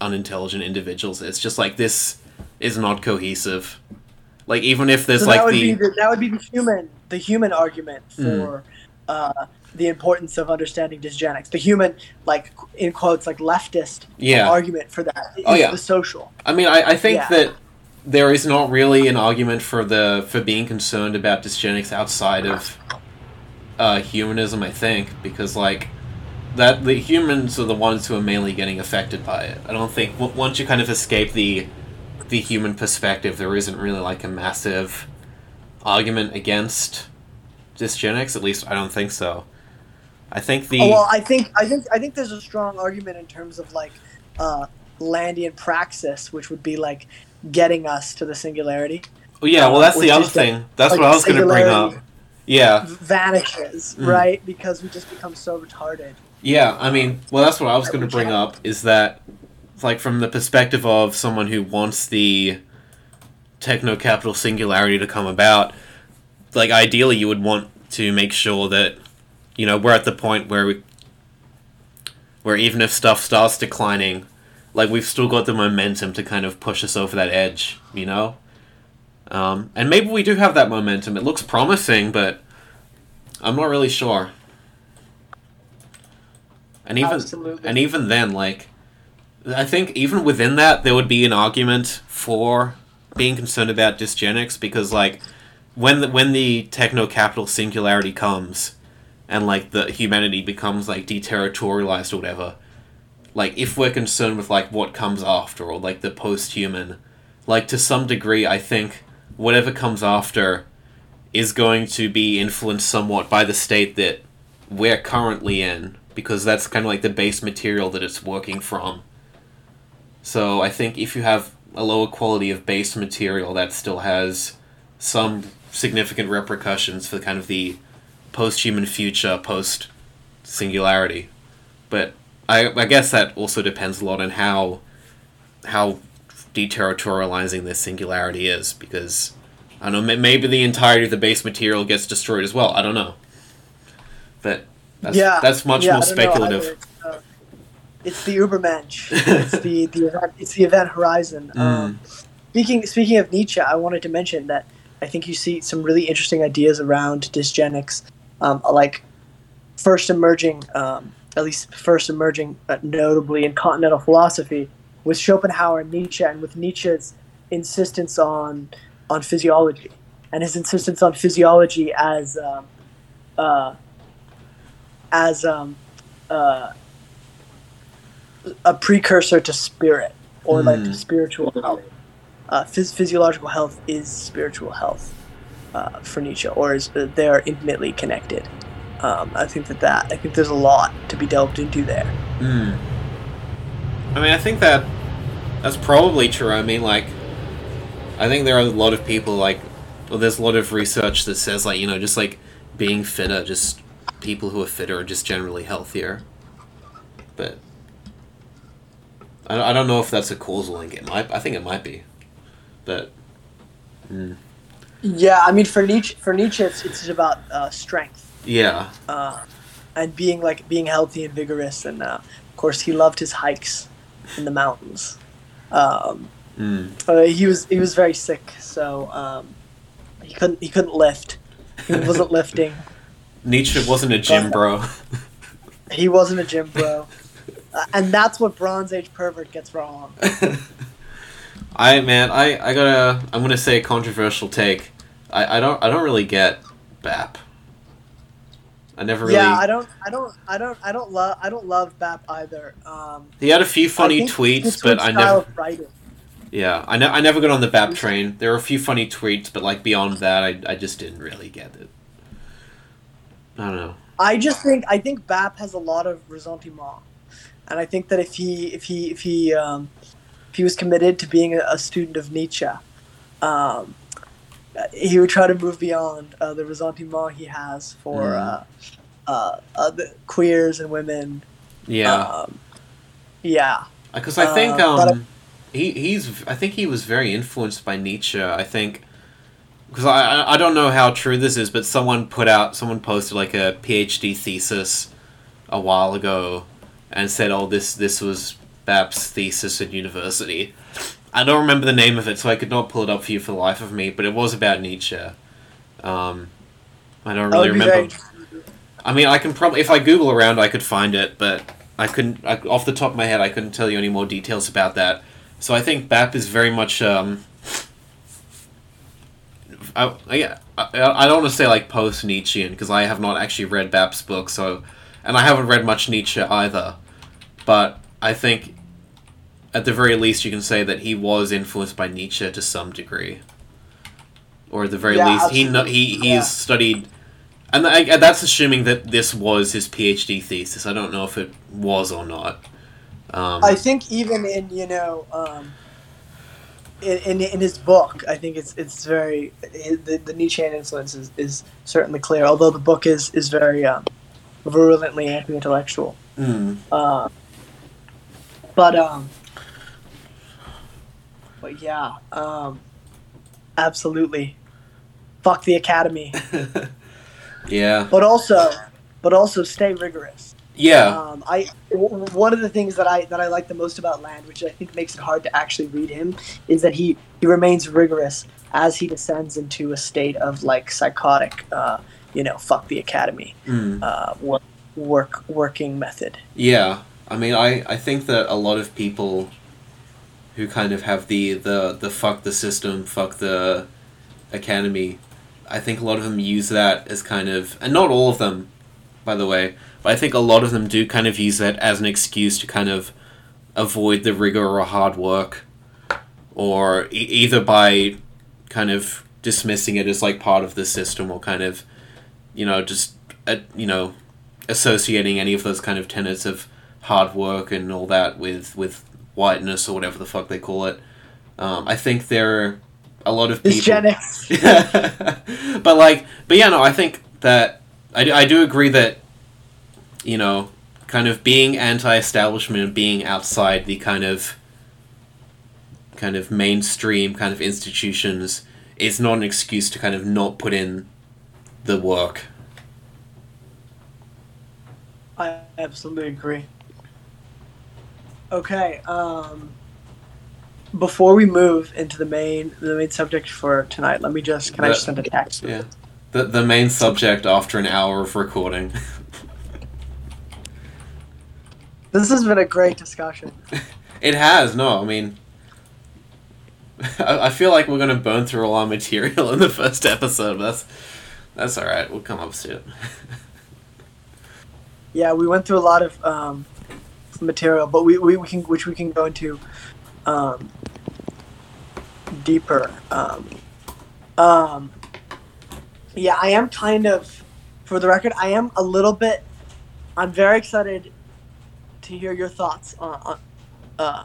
unintelligent individuals. It's just like this is not cohesive. Like even if there's so like that would the, be the, that would be the human the human argument Mm. for uh, the importance of understanding dysgenics. The human, like in quotes, like leftist Yeah. argument for that is Oh, yeah. the social. I mean, I, I think Yeah. that there is not really an argument for the for being concerned about dysgenics outside of uh, humanism. I think because like that the humans are the ones who are mainly getting affected by it. I don't think w- once you kind of escape the the human perspective, there isn't really like a massive argument against dysgenics. At least I don't think so. I think the Oh, well, I think I think I think there's a strong argument in terms of like uh, Landian praxis, which would be like getting us to the singularity. oh, yeah. Well, that's the other that, thing. That's like, what I was going to bring up. Yeah. Vanishes, Mm. right? Because we just become so retarded. Yeah, I mean, well, that's what I was going to bring up is that, like, from the perspective of someone who wants the techno capital singularity to come about, like, ideally, you would want to make sure that, you know, we're at the point where we, where even if stuff starts declining, like, we've still got the momentum to kind of push us over that edge, you know? Um, and maybe we do have that momentum. It looks promising, but I'm not really sure. And even Absolutely. and even then, like, I think even within that, there would be an argument for being concerned about dysgenics because, like, when the, when the techno capital singularity comes, and like the humanity becomes like deterritorialized or whatever, like if we're concerned with like what comes after or like the post-human, like to some degree, I think whatever comes after is going to be influenced somewhat by the state that we're currently in because that's kind of like the base material that it's working from. So I think if you have a lower quality of base material that still has some significant repercussions for kind of the post-human future, post singularity. But I, I guess that also depends a lot on how how deterritorializing this singularity is because I don't know maybe the entirety of the base material gets destroyed as well. I don't know. But that's yeah, that's much yeah, more I don't know speculative. It's, uh, it's the Ubermensch. it's the *laughs* the event. It's the event horizon. Mm. Um, speaking speaking of Nietzsche, I wanted to mention that I think you see some really interesting ideas around dysgenics, um, like first emerging, um, at least first emerging uh, notably in continental philosophy, with Schopenhauer and Nietzsche, and with Nietzsche's insistence on on physiology and his insistence on physiology as um, uh, as um, uh, a precursor to spirit or Hmm. like spiritual health. Uh, phys- physiological health is spiritual health uh, for Nietzsche, or is uh, they are intimately connected. Um, I think that that I think there's a lot to be delved into there. Mm. I mean, I think that that's probably true. I mean, like, I think there are a lot of people like, well, there's a lot of research that says like, you know, just like being fitter, just people who are fitter are just generally healthier. But I, I don't know if that's a causal link. It might. I think it might be, but mm. Yeah, I mean for Nietzsche, for Nietzsche, it's, it's about uh, strength. yeah, uh, and being like being healthy and vigorous. And uh, of course, he loved his hikes in the mountains. Um, mm. uh, he was he was very sick, so um, he couldn't he couldn't lift. He wasn't *laughs* lifting. Nietzsche wasn't a gym bro. He wasn't a gym bro, uh, and that's what Bronze Age pervert gets wrong. *laughs* I man, I I gotta. I'm gonna say a controversial take. I, I don't I don't really get BAP. I never really. Yeah, I don't I don't I don't I don't love I don't love Bap either. Um, he had a few funny tweets, but I never. writing. Yeah, I, ne- I never got on the BAP train. There were a few funny tweets, but like beyond that, I I just didn't really get it. I don't know. I just think I think Bap has a lot of ressentiment, and I think that if he if he if he um, he was committed to being a, student of Nietzsche, um, he would try to move beyond uh, the ressentiment he has for Mm. uh, uh, uh, the queers and women. Yeah, Um, yeah. because I think uh, but um, he he's I think he was very influenced by Nietzsche. I think because I I- I don't know how true this is, but someone put out someone posted like a PhD thesis a while ago and said, "Oh, this this was BAP's thesis at university." I don't remember the name of it, so I could not pull it up for you for the life of me. But it was about Nietzsche. Um, I don't really very remember. I mean, I can probably if I Google around, I could find it, but I couldn't I, off the top of my head. I couldn't tell you any more details about that. So I think BAP is very much. Um, I, I, I I don't want to say like post Nietzschean because I have not actually read BAP's book, so and I haven't read much Nietzsche either. But I think, at the very least, you can say that he was influenced by Nietzsche to some degree, or at the very Yeah, least, he kno- he absolutely. he's Yeah. studied. And I, and that's assuming that this was his PhD thesis. I don't know if it was or not. Um, I think even in you know um, in, in in his book, I think it's it's very the, the Nietzschean influence is, is certainly clear. Although the book is is very um, virulently anti-intellectual. mm, Uh, but um, but yeah, um, absolutely, fuck the academy. *laughs* yeah, But also, but also stay rigorous. yeah, Um, I w- one of the things that I that I like the most about Land, which I think makes it hard to actually read him, is that he he remains rigorous as he descends into a state of like psychotic, uh, you know, fuck the academy, mm. uh, work, work working method. Yeah, I mean, I, I think that a lot of people who kind of have the, the, the fuck the system, fuck the academy, I think a lot of them use that as kind of, and not all of them, by the way, but I think a lot of them do kind of use that as an excuse to kind of avoid the rigor or hard work, or e- either by kind of dismissing it as like part of the system or kind of, you know, just, uh, you know, associating any of those kind of tenets of hard work and all that with with whiteness or whatever the fuck they call it. Um, I think there are a lot of people. Gen X. *laughs* but like, but yeah, no, I think that I, do- I do agree that you know, kind of being anti-establishment and being outside the kind of kind of mainstream kind of institutions is not an excuse to kind of not put in the work. I absolutely agree. Okay. Um, before we move into the main the main subject for tonight, let me just can I just send a text? Yeah. The the main subject after an hour of recording. *laughs* This has been a great discussion. *laughs* It has, no, I mean *laughs* I, I feel like we're gonna burn through all our material in the first episode, but that's that's alright, we'll come up to it. Yeah, we went through a lot of um, material, but we, we, we can which we can go into um, deeper. Um, um, yeah, I am kind of, for the record, I am a little bit. I'm very excited to hear your thoughts on, on uh,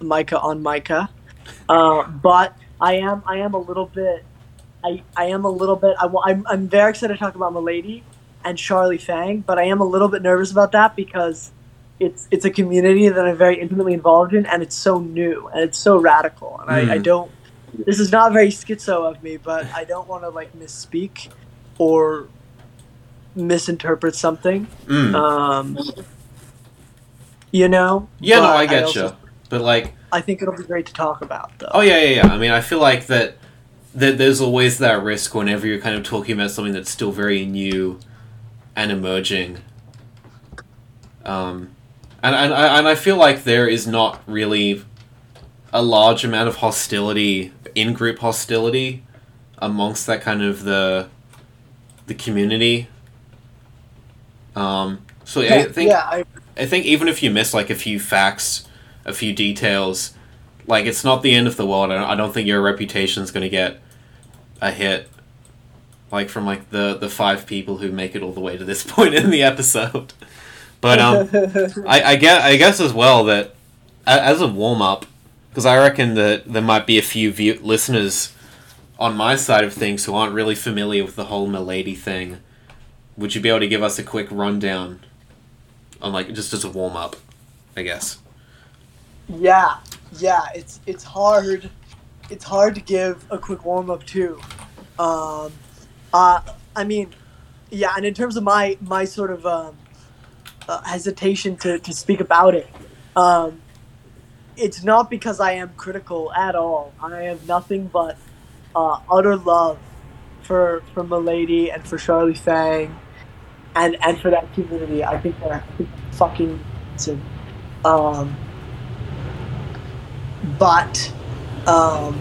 Micah on Micah, uh, but I am I am a little bit. I, I am a little bit. I, I'm, I'm very excited to talk about Milady and Charlie Fang, but I am a little bit nervous about that because it's it's a community that I'm very intimately involved in, and it's so new and it's so radical, and I, I Mm. don't. This is not very schizo of me, but I don't want to like misspeak or misinterpret something. Mm. Um, you know. yeah, no, I get also- you. But like I think it'll be great to talk about, though. Oh yeah, yeah, yeah. I mean, I feel like that that there's always that risk whenever you're kind of talking about something that's still very new and emerging. Um, and and I, and I feel like there is not really a large amount of hostility, in group hostility, amongst that kind of the the community. Um, so I think yeah, I, I think even if you miss like a few facts, a few details, like it's not the end of the world. I don't, I don't think your reputation's going to get a hit, like from like the the five people who make it all the way to this *laughs* point in the episode. But um, *laughs* I, I get I guess as well that as a warm up, because I reckon that there might be a few view- listeners on my side of things who aren't really familiar with the whole Milady thing, would you be able to give us a quick rundown on like just as a warm up, I guess? Yeah, yeah, it's it's hard. It's hard to give a quick warm up too. Um, uh, I mean, yeah, and in terms of my my sort of um, uh, hesitation to, to speak about it, um, it's not because I am critical at all. I have nothing but uh, utter love for for Milady and for Charlie Fang, and and for that community. I think they're, I think they're fucking awesome. Um, but um,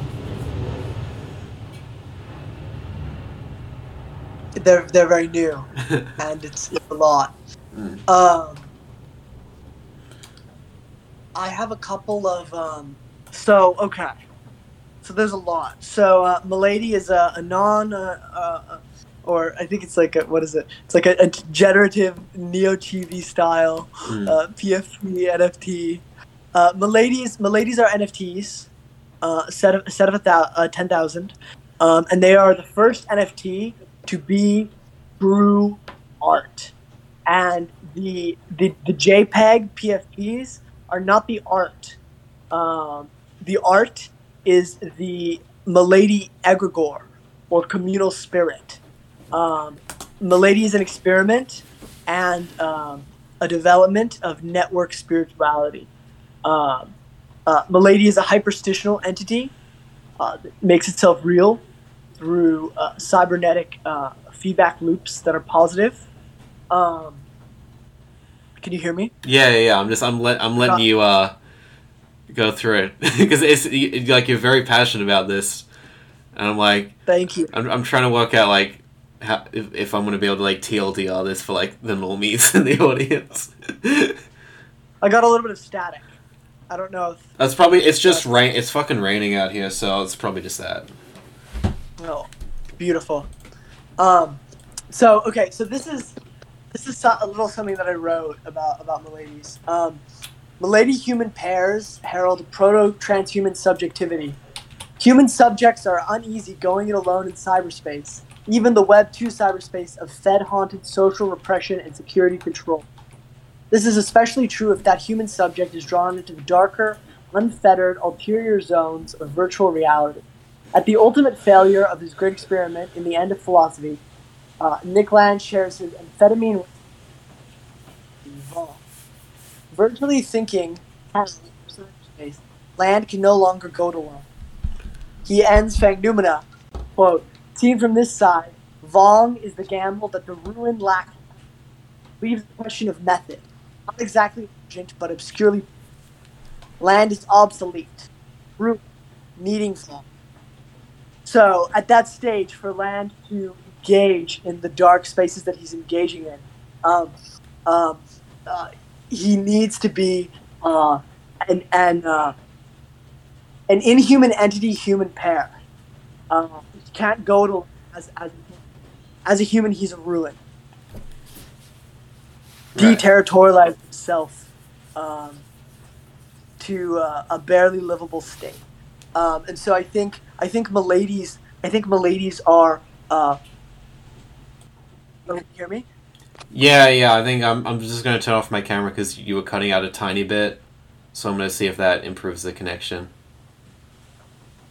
they're they're very new, *laughs* and it's, it's a lot. Mm. Um, I have a couple of um, so okay, so there's a lot. So uh, Milady is a, a non uh, uh, or I think it's like a, what is it? It's like a, a generative neochibi style Mm. uh, PFP NFT. Uh, Milady's Milady's are NFTs, uh, a set of set of a thou- uh, ten thousand, um, and they are the first NFT to be true art. And the the the JPEG PFPs are not the art. Um, the art is the Milady egregore or communal spirit. Um, Milady is an experiment and um, a development of network spirituality. Um, uh, Milady is a hyperstitional entity uh, that makes itself real through uh, cybernetic uh, feedback loops that are positive. Um, can you hear me? Yeah, yeah, yeah. I'm just I'm let I'm letting you uh go through it *laughs* because it's you, like you're very passionate about this, and I'm like Thank you. I'm I'm trying to work out like how, if if I'm gonna be able to like TLDR this for like the normies *laughs* in the audience. I got a little bit of static. I don't know if That's probably it's just rain. It's fucking raining out here, so it's probably just that. Oh, beautiful. Um, so okay, so this is this is a little something that I wrote about about Milady's. Um, Milady human pairs herald proto-transhuman subjectivity. Human subjects are uneasy going it alone in cyberspace, even the Web 2 cyberspace of Fed-haunted social repression and security control. This is especially true if that human subject is drawn into the darker, unfettered, ulterior zones of virtual reality. At the ultimate failure of his great experiment in the end of philosophy, uh, Nick Land shares his amphetamine. Vong. Virtually thinking, Land can no longer go to one. He ends Fanged Noumena, quote, seen from this side, Vong is the gamble that the ruin lack leaves the question of method. Not exactly urgent, but obscurely. Land is obsolete. Ruin, needing Vong. So at that stage, for Land to engage in the dark spaces that he's engaging in, um, um, uh, he needs to be uh, an an uh, an inhuman entity, human pair. Uh, he can't go to as as as a human. He's a ruin. Right. Deterritorialize himself um, to uh, a barely livable state. Um, and so I think I think Milady's I think Milady's are. Can you hear me? Yeah, yeah. I think I'm I'm just gonna turn off my camera because you were cutting out a tiny bit, so I'm gonna see if that improves the connection.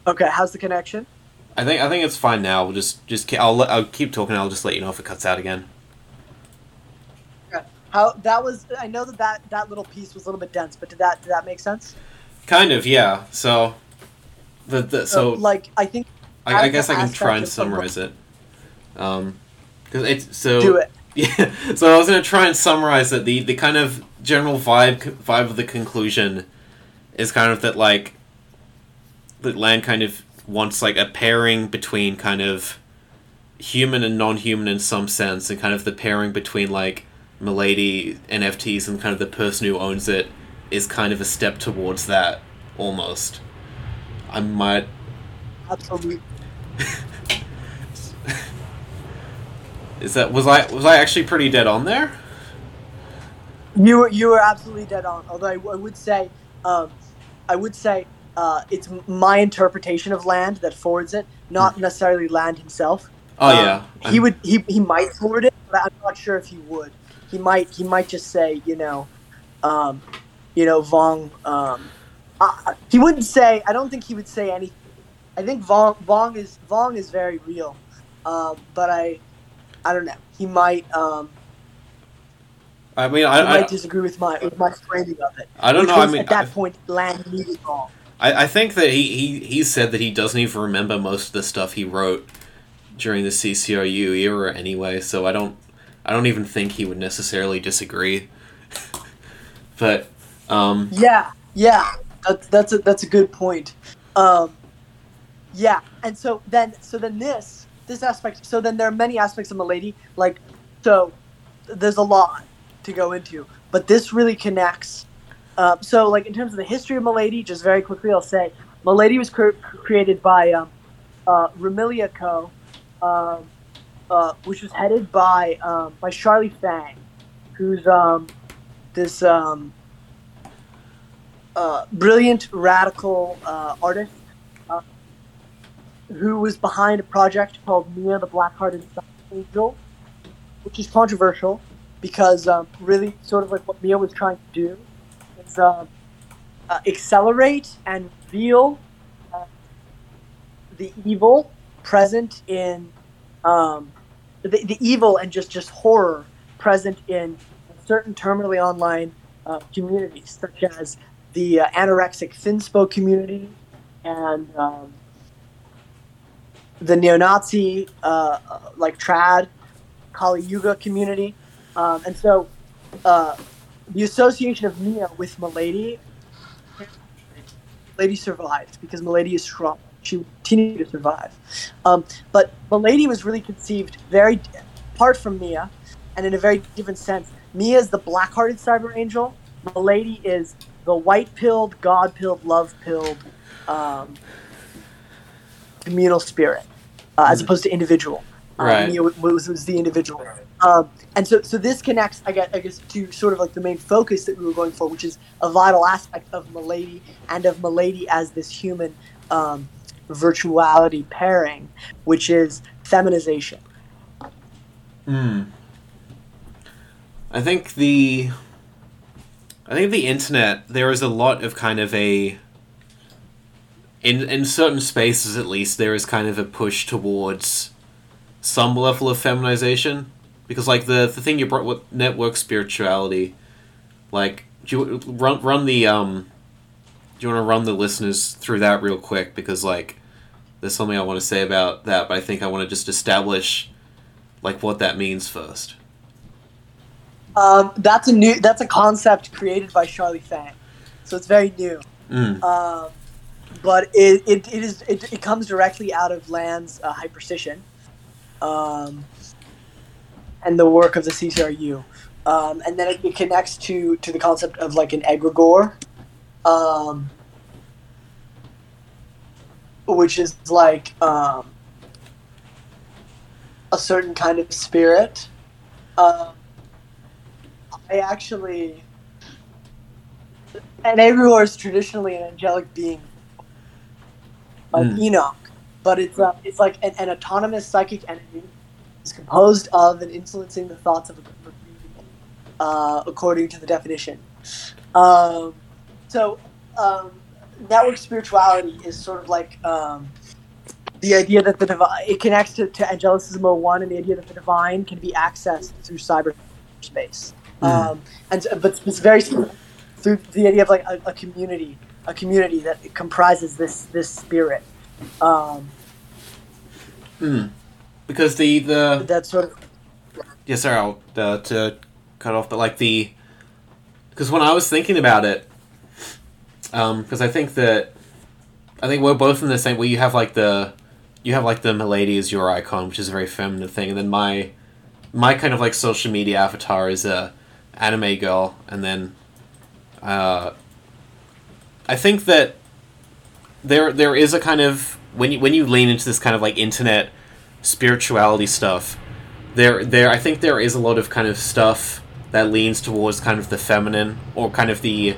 Okay, how's the connection? I think I think it's fine now. We'll just just I'll I'll keep talking. I'll just let you know if it cuts out again. How that was? I know that that, that little piece was a little bit dense, but did that did that make sense? Kind of, yeah. So, the, the so Uh, like I think I, I guess I can try and summarize it. Um, because it's so do it. *laughs* Yeah, so I was gonna try and summarize that The the kind of general vibe vibe of the conclusion is kind of that like that Land kind of wants like a pairing between kind of human and non-human in some sense, and kind of the pairing between like Milady NFTs and kind of the person who owns it is kind of a step towards that almost. I might Absolutely. *laughs* is that was I was I actually pretty dead on there? You were you were absolutely dead on. Although I, I would say, um, I would say uh, it's my interpretation of Land that forwards it, not necessarily Land himself. Oh Um, yeah. he I'm- would he, he might forward it, but I'm not sure if he would. He might he might just say you know, um, you know Vong. Um, uh, he wouldn't say. I don't think he would say anything. I think Vong Vong is Vong is very real, um, but I I don't know. He might um, I mean, I, I, might disagree with my with my framing of it. I don't know. I mean, at that I- point, Land needed Vong. I, I think that he, he, he said that he doesn't even remember most of the stuff he wrote during the CCRU era anyway, so I don't I don't even think he would necessarily disagree. *laughs* but um Yeah, yeah, that's that's a that's a good point. Um, yeah, and so then so then this this aspect. So then there are many aspects of Milady. Like, so there's a lot to go into, but this really connects. Uh, so like in terms of the history of Milady, just very quickly, I'll say Milady was cr- created by um, uh, Co. Um, uh, which was headed by um, by Charlie Fang, who's um, this uh, brilliant radical uh, artist who was behind a project called Mia the Black-Hearted Angel, which is controversial because um, really sort of like what Mia was trying to do is um, uh, accelerate and reveal uh, the evil present in um, the, the evil and just just horror present in certain terminally online uh, communities, such as the uh, anorexic thinspo community and um, the neo-Nazi uh, uh, like trad Kali Yuga community, um, and so uh, the association of Mia with Milady, Milady survived because Milady is strong. She continued to survive, um, but Milady was really conceived very apart from Mia, and in a very different sense. Mia is the black-hearted cyber angel. Milady is the white-pilled, god-pilled, love-pilled um, communal spirit, uh, as opposed to individual. Um, Right. Mia was, was, was the individual. Um, and so, so this connects, I guess, I guess, to sort of like the main focus that we were going for, which is a vital aspect of Milady and of Milady as this human um, virtuality pairing, which is feminization. Hmm. I think the I think the internet there is a lot of kind of a in in certain spaces at least there is kind of a push towards some level of feminization because like the the thing you brought with network spirituality like do you run run the um do you want to run the listeners through that real quick because like there's something I want to say about that but I think I want to just establish like what that means first. Um, that's a new, that's a concept created by Charlie Fang, so it's very new. Mm. Um, but it, it, it is it, it comes directly out of Land's uh, hyperstition, um, and the work of the CCRU, um, and then it, it connects to to the concept of like an egregore, um, which is like um, a certain kind of spirit. Um, I actually an egregore is traditionally an angelic being, like Mm. Enoch, but it's uh, it's like an, an autonomous psychic entity. It's composed of and influencing the thoughts of a group of people, uh, according to the definition. Um, so, um, network spirituality is sort of like um, the idea that the divine it connects to, to Angelicism 01 and the idea that the divine can be accessed through cyberspace. Mm. Um, and but it's very through the idea of like a, a community, a community that comprises this this spirit. Um, Mm. Because the the that sort of yeah sorry I'll uh, to cut off but like the because when I was thinking about it because I think that I think we're both in the same way you have like the you have like the milady as your icon which is a very feminine thing and then my my kind of like social media avatar is a anime girl and then uh, I think that there there is a kind of when you when you lean into this kind of like internet spirituality stuff there there I think there is a lot of kind of stuff that leans towards kind of the feminine or kind of the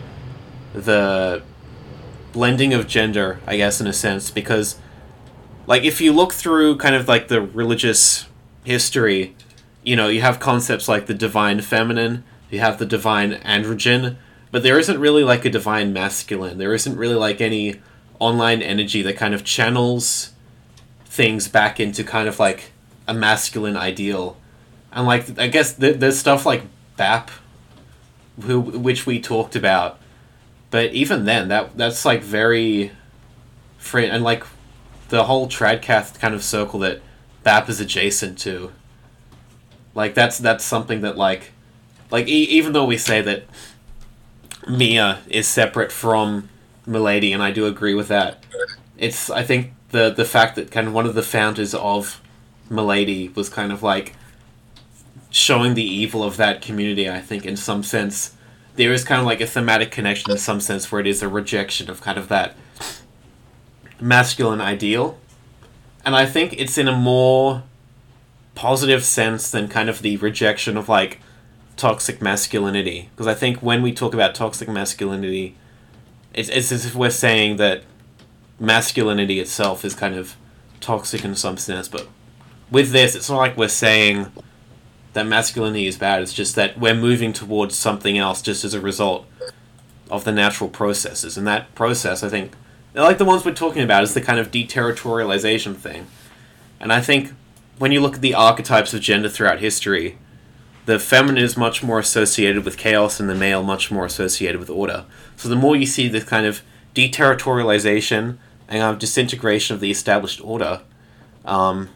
the blending of gender, I guess, in a sense, because, like, if you look through kind of like the religious history, you know, you have concepts like the divine feminine, you have the divine androgyne, but there isn't really like a divine masculine. There isn't really like any online energy that kind of channels things back into kind of like a masculine ideal. And like, I guess th- there's stuff like BAP, who which we talked about but even then, that that's like very free and like the whole Tradcath kind of circle that BAP is adjacent to. Like that's that's something that like like e- even though we say that Mia is separate from Milady, and I do agree with that. It's I think the the fact that kind of one of the founders of Milady was kind of like showing the evil of that community. I think in some sense there is kind of like a thematic connection in some sense where it is a rejection of kind of that masculine ideal. And I think it's in a more positive sense than kind of the rejection of like toxic masculinity. Because I think when we talk about toxic masculinity, it's, it's as if we're saying that masculinity itself is kind of toxic in some sense. But with this, it's not like we're saying that masculinity is bad. It's just that we're moving towards something else just as a result of the natural processes. And that process, I think, like the ones we're talking about, is the kind of deterritorialization thing. And I think when you look at the archetypes of gender throughout history, the feminine is much more associated with chaos and the male much more associated with order. So the more you see this kind of deterritorialization and kind of disintegration of the established order, um,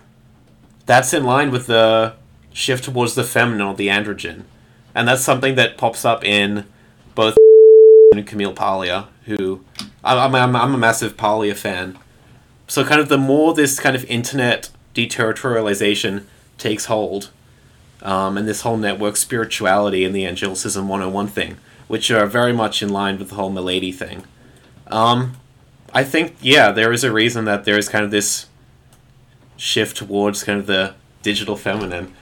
that's in line with the shift towards the feminine or the androgyne. And that's something that pops up in both *laughs* and Camille Paglia, who I'm, I'm, I'm a massive Paglia fan. So, kind of the more this kind of internet deterritorialization takes hold, um, and this whole network spirituality and the Angelicism 01 thing, which are very much in line with the whole Milady thing. Um, I think, yeah, there is a reason that there is kind of this shift towards kind of the digital feminine.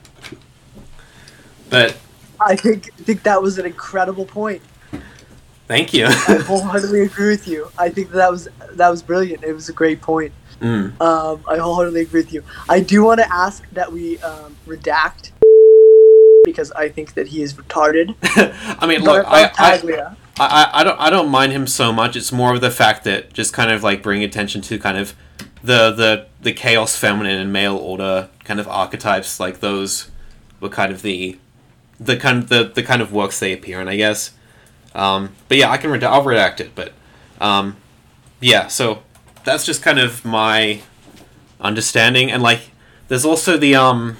But I think I think that was an incredible point. thank you. I *laughs* wholeheartedly agree with you. I think that was that was brilliant. It was a great point. Mm. Um, I wholeheartedly agree with you. I do want to ask that we um, redact because I think that he is retarded. *laughs* I mean, look, I, I, I, I don't I don't mind him so much. It's more of the fact that just kind of like bring attention to kind of the the the chaos feminine and male order kind of archetypes. Like those were kind of the the kind of the, the kind of works they appear in, I guess. Um, but yeah, I can red- I'll redact it. But um, yeah, so that's just kind of my understanding. And like, there's also the um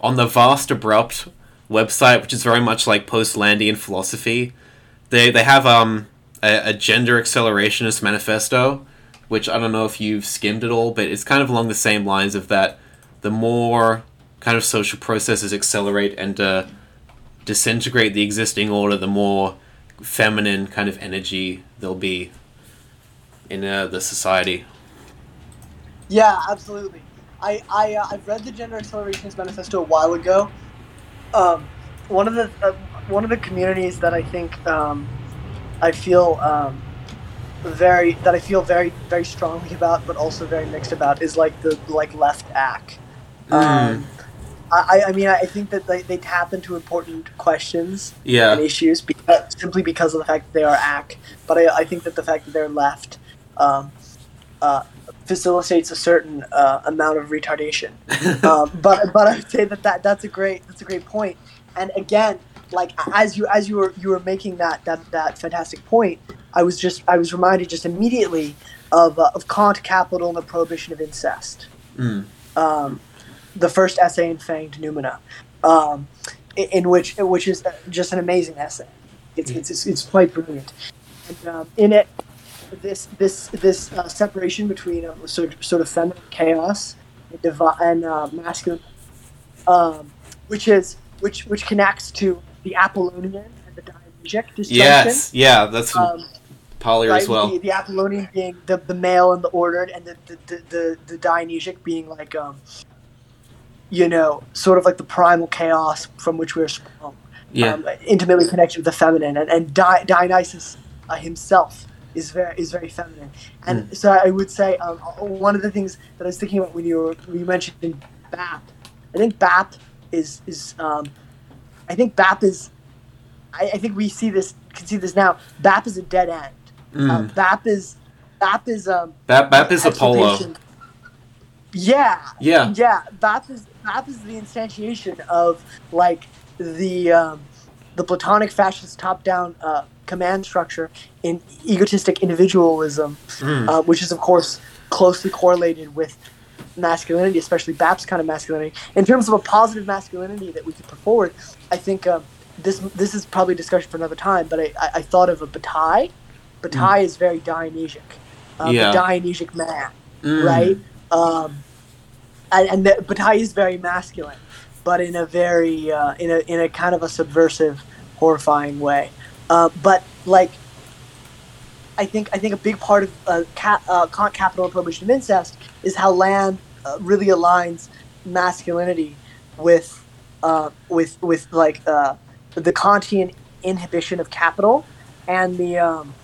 on the vast abrupt website, which is very much like post-Landian philosophy. They they have um a, a gender accelerationist manifesto, which I don't know if you've skimmed it all, but it's kind of along the same lines of that. The more kind of social processes accelerate and uh, disintegrate the existing order, the more feminine kind of energy there'll be in uh, the society. Yeah, absolutely. I I uh, I've read the Gender Accelerationist Manifesto a while ago. Um, one of the uh, one of the communities that I think um, I feel um, very that I feel very very strongly about, but also very mixed about, is like the like left acc. Um, I, I mean, I think that they, they tap into important questions and issues because, simply because of the fact that they are acc. But I, I think that the fact that they're left um, uh, facilitates a certain uh, amount of retardation. *laughs* um, but but I'd say that, that that's a great that's a great point. And again, like as you as you were you were making that that that fantastic point, I was just I was reminded just immediately of uh, of Kant, Capital, and the Prohibition of Incest Mm. um, the first essay in Fanged Noumena, um, in, in which which is just an amazing essay. It's it's, it's, it's quite brilliant, and um, in it, this this this uh, separation between um, sort of, sort of feminine chaos and, divi- and uh, masculine, um, which is which which connects to the Apollonian and the Dionysiac disjunction. yes, yeah, that's Um, right? as well. The, the Apollonian being the, the male and the ordered, and the the, the, the, the Dionysiac being like um, you know, sort of like the primal chaos from which we're sprung. Yeah, Um, intimately connected with the feminine, and and Di- Dionysus uh, himself is very is very feminine, and so I would say um, one of the things that I was thinking about when you were when you mentioned BAP, I think BAP is is um, I think BAP is I, I think we see this can see this now. BAP is a dead end. Um, BAP is BAP is um Bap, Bap is Apollo. Yeah, Yeah. yeah. BAP is BAP is the instantiation of like the um, the Platonic fascist top-down uh, command structure in egotistic individualism, Mm. uh, which is of course closely correlated with masculinity, especially BAP's kind of masculinity. In terms of a positive masculinity that we could put forward, I think um, this this is probably a discussion for another time. But I, I, I thought of a Bataille. Bataille is very Dionysic, um, Yeah. a Dionysic man Mm. right? Um, and and the, Bataille is very masculine, but in a very uh, in a in a kind of a subversive, horrifying way. Uh, but like, I think I think a big part of uh, ca- uh, Capital and Prohibition of Incest is how Land uh, really aligns masculinity with uh, with with like uh, the Kantian inhibition of capital and the um,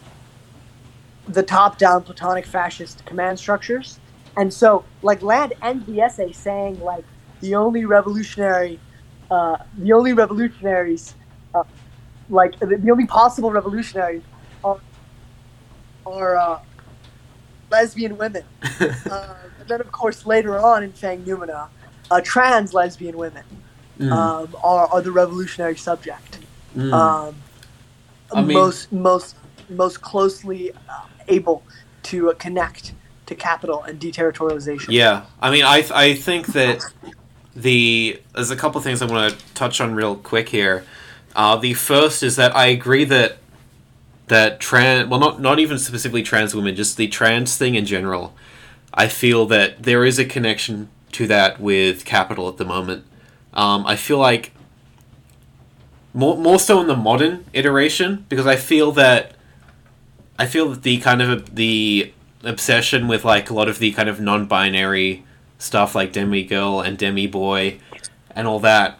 the top-down Platonic fascist command structures. And so, like, Land ends the essay saying, like, the only revolutionary, uh, the only revolutionaries, like, the, the only possible revolutionaries are, are uh, lesbian women. *laughs* uh, and then, of course, later on in Fanged Noumena, uh, trans lesbian women Mm. um, are, are the revolutionary subject Mm. um, I mean- most most most closely uh, able to uh, connect to capital and deterritorialization. Yeah, I mean, I I think that the there's a couple things I want to touch on real quick here. Uh, the first is that I agree that that trans well not not even specifically trans women, just the trans thing in general. I feel that there is a connection to that with capital at the moment. Um, I feel like more more so in the modern iteration because I feel that I feel that the kind of the obsession with like a lot of the kind of non-binary stuff like demi girl and demi boy and all that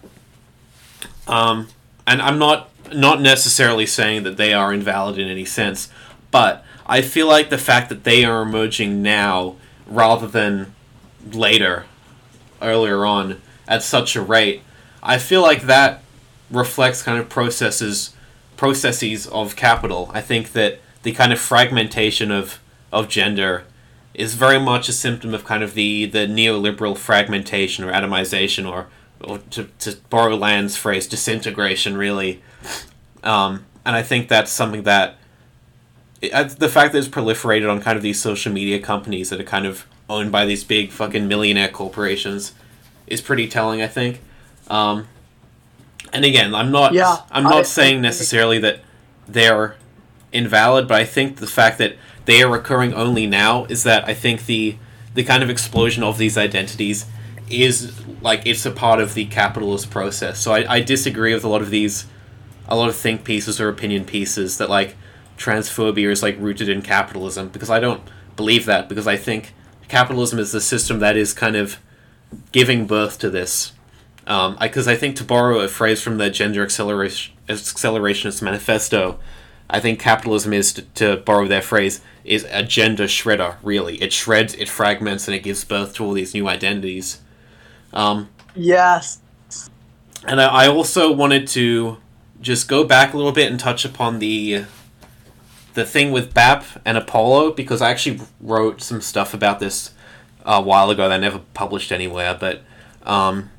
um and i'm not not necessarily saying that they are invalid in any sense but i feel like the fact that they are emerging now rather than later earlier on at such a rate i feel like that reflects kind of processes processes of capital. I think that the kind of fragmentation of of gender is very much a symptom of kind of the the neoliberal fragmentation or atomization or or to, to borrow Land's phrase disintegration really. Um, and I think that's something that it, uh, the fact that it's proliferated on kind of these social media companies that are kind of owned by these big fucking millionaire corporations is pretty telling I think. Um, and again I'm not Yeah, I'm not I- saying necessarily that they're invalid, but I think the fact that they are occurring only now is that I think the the kind of explosion of these identities is like it's a part of the capitalist process. So I, I disagree with a lot of these a lot of think pieces or opinion pieces that like transphobia is like rooted in capitalism because I don't believe that because I think capitalism is the system that is kind of giving birth to this. Um, because I think to borrow a phrase from the Gender Acceleration Accelerationist Manifesto, I think capitalism is, to, to borrow their phrase, is a gender shredder. Really, it shreds, it fragments, and it gives birth to all these new identities. Um, Yes. and I, I also wanted to just go back a little bit and touch upon the the thing with BAP and Apollo because I actually wrote some stuff about this a while ago that I never published anywhere, but um,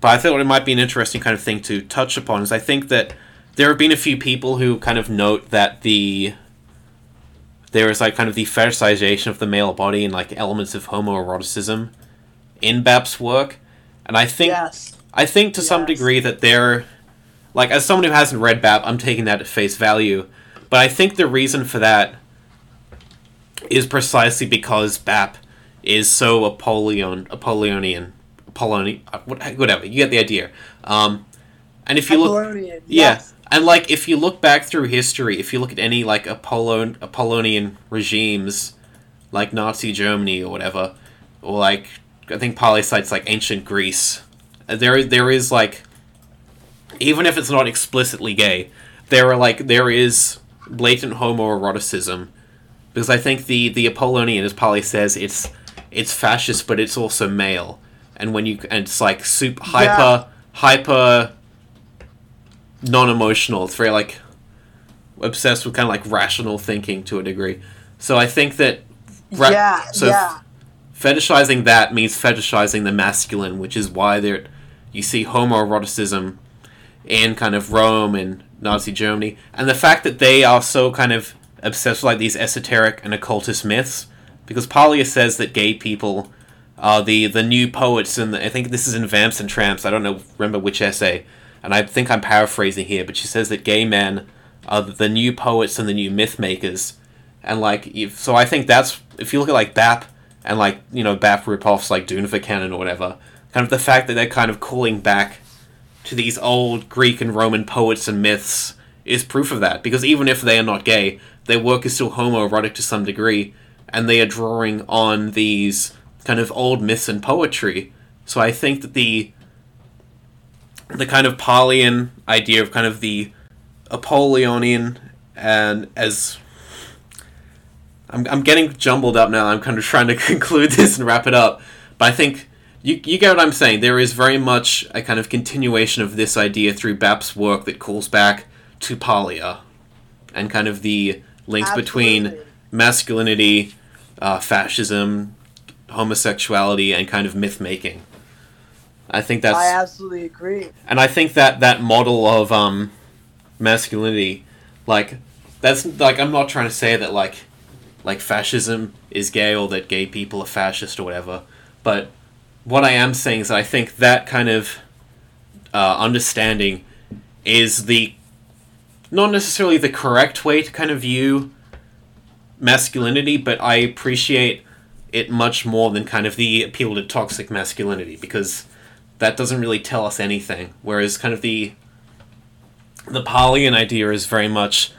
but I thought it might be an interesting kind of thing to touch upon. Is I think that there have been a few people who kind of note that the there is like kind of the fetishization of the male body and like elements of homoeroticism in BAP's work, and I think Yes. I think to some degree that they're like as someone who hasn't read BAP, I'm taking that at face value. But I think the reason for that is precisely because BAP is so Apollyon Apollonian Apollonian whatever, you get the idea. Um, and if you look Apollonian, yeah. yes. And like if you look back through history, if you look at any like Apollon Apollonian regimes like Nazi Germany or whatever, or like I think cites like ancient Greece, uh, there there is like even if it's not explicitly gay, there are like there is blatant homoeroticism because I think the the Apollonian, as Paglia says, it's it's fascist, but it's also male, and when you and it's like super hyper hyper non emotional. It's very like obsessed with kind of like rational thinking to a degree. So I think that ra- yeah, so yeah. Fetishizing that means fetishizing the masculine, which is why there you see homoeroticism in kind of Rome and Nazi Germany, and the fact that they are so kind of obsessed with like these esoteric and occultist myths, because Paglia says that gay people are the the new poets, and I think this is in Vamps and Tramps. I don't know, remember which essay, and I think I'm paraphrasing here, but she says that gay men are the new poets and the new myth makers, and like so I think that's if you look at like BAP and like you know BAP ripoffs like Dune Canon or whatever, kind of the fact that they're kind of calling back to these old Greek and Roman poets and myths is proof of that. Because even if they are not gay, their work is still homoerotic to some degree, and they are drawing on these kind of old myths and poetry. So I think that the the kind of Paglian idea of kind of the Apollonian and as I'm, I'm getting jumbled up now. I'm kind of trying to *laughs* conclude this and wrap it up. But I think you, you get what I'm saying. There is very much a kind of continuation of this idea through BAP's work that calls back to Paglia and kind of the links between masculinity, uh, fascism, homosexuality, and kind of myth making. I think that's I absolutely agree. and I think that that model of um, masculinity, like that's like I'm not trying to say that like like fascism is gay or that gay people are fascist or whatever, but what I am saying is that I think that kind of uh, understanding is the not necessarily the correct way to kind of view masculinity, but I appreciate it much more than kind of the appeal to toxic masculinity because that doesn't really tell us anything. Whereas kind of the the Paglian idea is very much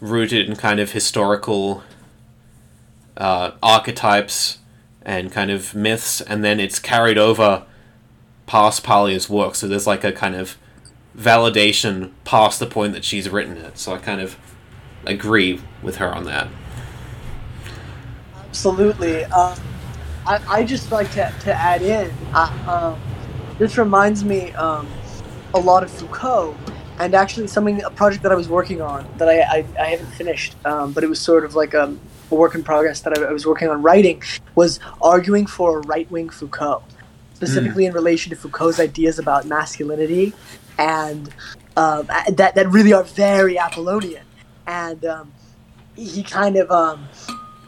rooted in kind of historical uh, archetypes and kind of myths, and then it's carried over past Paglia's work. So there's like a kind of validation past the point that she's written it. So I kind of agree with her on that. Absolutely. Um, I, I just like to, to add in. Uh, um, this reminds me um, a lot of Foucault, and actually something a project that I was working on that I I, I haven't finished, um, but it was sort of like a, a work in progress that I, I was working on writing was arguing for a right wing Foucault, specifically in relation to Foucault's ideas about masculinity, and um, that that really are very Apollonian, and um, he kind of um,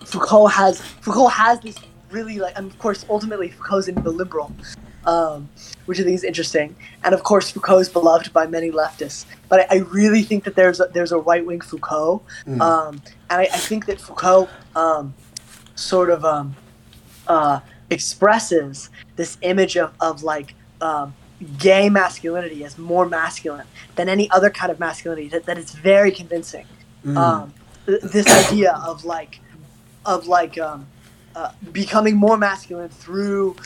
Foucault has Foucault has this really like, and of course, ultimately Foucault's into the liberal, um, which I think is interesting, and of course Foucault is beloved by many leftists. But I, I really think that there's a, there's a right wing Foucault, um, and I, I think that Foucault um, sort of um, uh, expresses this image of, of like um, gay masculinity as more masculine than any other kind of masculinity that, that is very convincing. Um, th- this idea of like of like um, uh, becoming more masculine through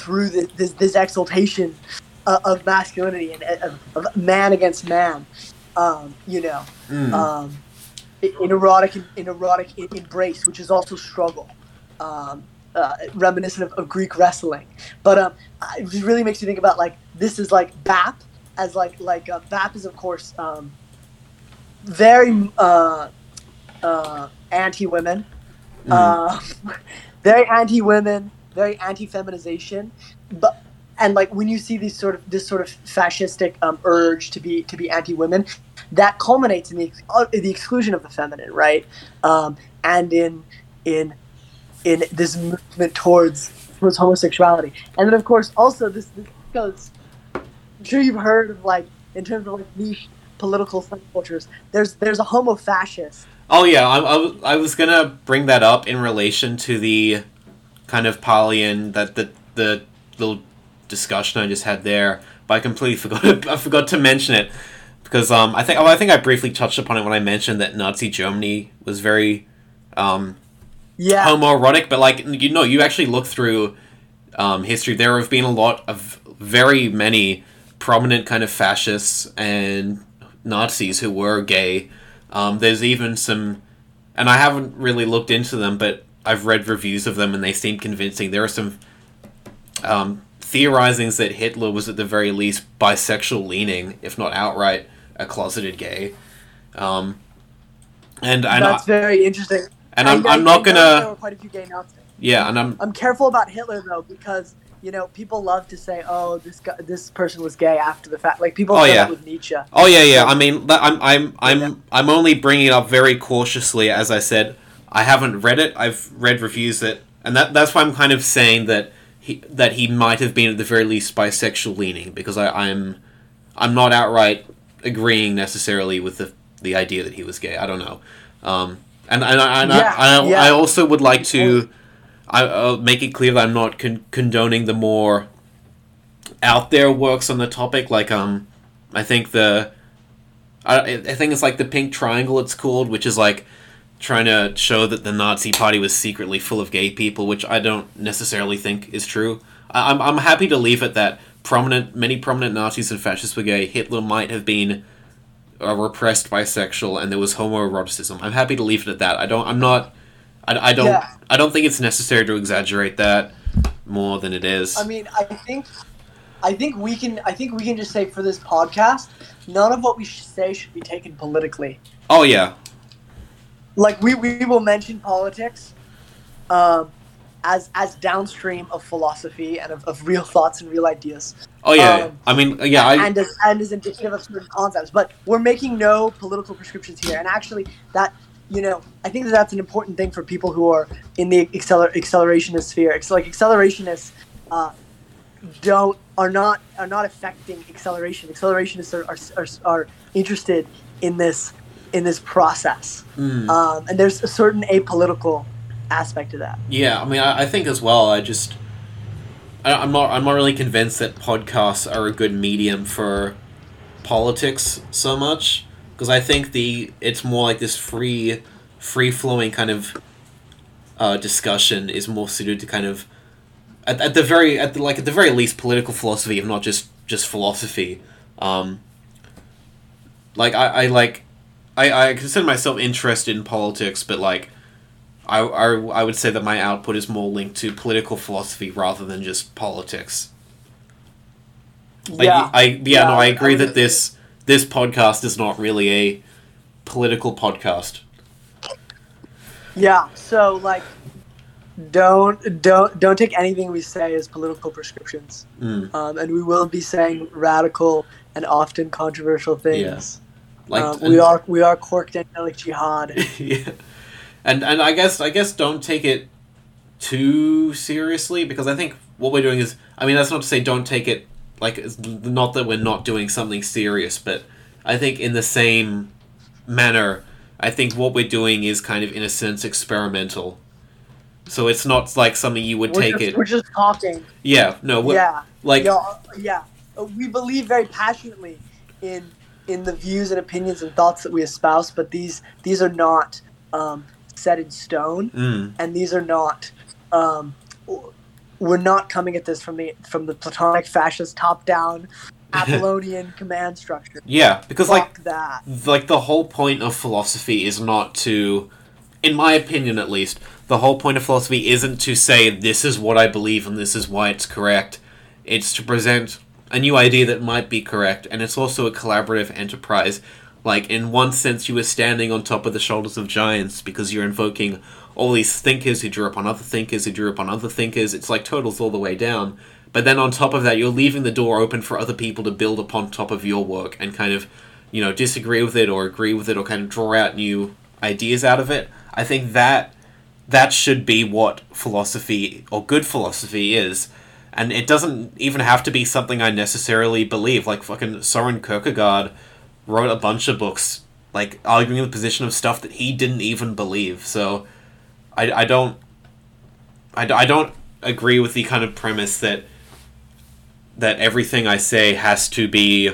through this this, this exaltation uh, of masculinity and of, of man against man. Um, you know, um, in in erotic in erotic embrace, which is also struggle. Um, uh, reminiscent of, of Greek wrestling, but um, it just really makes you think about like this is like BAP as like like uh, BAP is of course um, very uh, uh, anti women, uh, *laughs* very anti women, very anti feminization, but and like when you see these sort of this sort of fascistic um, urge to be to be anti women, that culminates in the uh, the exclusion of the feminine, right? Um, and in in in this movement towards towards homosexuality, and then of course also this, this goes. I'm sure you've heard of like in terms of like niche political subcultures. There's there's a homo fascist. Oh yeah, I, I, I was gonna bring that up in relation to the kind of Paglian that the the little discussion I just had there, but I completely *laughs* forgot I forgot to mention it because um I think oh, I think I briefly touched upon it when I mentioned that Nazi Germany was very um Yeah, homoerotic, but like you know, you actually look through um, history. There have been a lot of very many prominent kind of fascists and Nazis who were gay. Um, there's even some and I haven't really looked into them, but I've read reviews of them and they seem convincing. There are some um, theorizings that Hitler was at the very least bisexual leaning, if not outright a closeted gay. Um, and and That's I, very interesting. and I'm, I- I'm not gonna quite a few gay Nazis. yeah, and I'm I'm careful about Hitler though because you know people love to say, "Oh, this guy, this person was gay after the fact." Like people Oh, yeah. that with Nietzsche. Oh yeah, yeah. I mean, I'm I'm I'm Yeah. I'm only bringing it up very cautiously. As I said, I haven't read it. I've read reviews that, and that that's why I'm kind of saying that he that he might have been at the very least bisexual leaning because I, I'm I'm not outright agreeing necessarily with the the idea that he was gay. I don't know. Um, and and, I, and Yeah, I, I, yeah. I also would like to I, I'll make it clear that I'm not con- condoning the more out there works on the topic. Like um, I think the I, I think it's like the pink triangle. It's called, which is like trying to show that the Nazi Party was secretly full of gay people, which I don't necessarily think is true. I, I'm I'm happy to leave it that prominent many prominent Nazis and fascists were gay. Hitler might have been uh, repressed bisexual, and there was homoeroticism. I'm happy to leave it at that. I don't. I'm not. I, I don't. Yeah. I don't think it's necessary to exaggerate that more than it is. I mean, I think, I think we can. I think we can just say for this podcast, none of what we say should be taken politically. oh yeah. Like we, we will mention politics, um, as as downstream of philosophy and of, of real thoughts and real ideas. Oh yeah. Um, I mean, yeah. I, and as and as indicative of certain concepts. But we're making no political prescriptions here, and actually, that you know, I think that that's an important thing for people who are in the acceler- accelerationist sphere. It's like accelerationists uh, don't are not are not affecting acceleration. Accelerationists are are, are, are interested in this in this process, Mm. um, and there's a certain apolitical aspect to that. Yeah, I mean, I, I think as well. I just, I, I'm not, I'm not really convinced that podcasts are a good medium for politics so much because I think the it's more like this free, free flowing kind of uh, discussion is more suited to kind of, at, at the very at the like at the very least political philosophy, if not just just philosophy. Um, like I, I like, I, I consider myself interested in politics, but like. I, I, I would say that my output is more linked to political philosophy rather than just politics. Like, yeah, I yeah, no, I I agree would that this this podcast is not really a political podcast. Yeah, so like don't don't don't take anything we say as political prescriptions. Mm. Um, and we will be saying radical and often controversial things. Like Um, and- we are we are quirked angelic jihad. *laughs* yeah. And and I guess I guess don't take it too seriously because I think what we're doing is I mean that's not to say don't take it like it's not that we're not doing something serious, but I think in the same manner I think what we're doing is kind of in a sense experimental. So it's not like something you would we're, take just, it. we're just talking. Yeah, no, we're, yeah, like yeah, yeah. Uh, We believe very passionately in in the views and opinions and thoughts that we espouse, but these these are not um, set in stone. mm, and these are not um, we're not coming at this from the from the platonic fascist top down *laughs* apollonian command structure. Yeah, because like that. like the whole point of philosophy is not to in my opinion at least the whole point of philosophy isn't to say this is what i believe and this is why it's correct. It's to present a new idea that might be correct and it's also a collaborative enterprise. Like in one sense you are standing on top of the shoulders of giants because you're invoking all these thinkers who drew upon other thinkers who drew upon other thinkers. It's like totals all the way down. But then on top of that you're leaving the door open for other people to build upon top of your work and kind of you know disagree with it or agree with it or kind of draw out new ideas out of it. I think that that should be what philosophy or good philosophy is and it doesn't even have to be something i necessarily believe like fucking soren kierkegaard wrote a bunch of books like arguing the position of stuff that he didn't even believe so i, I don't I, I don't agree with the kind of premise that that everything I say has to be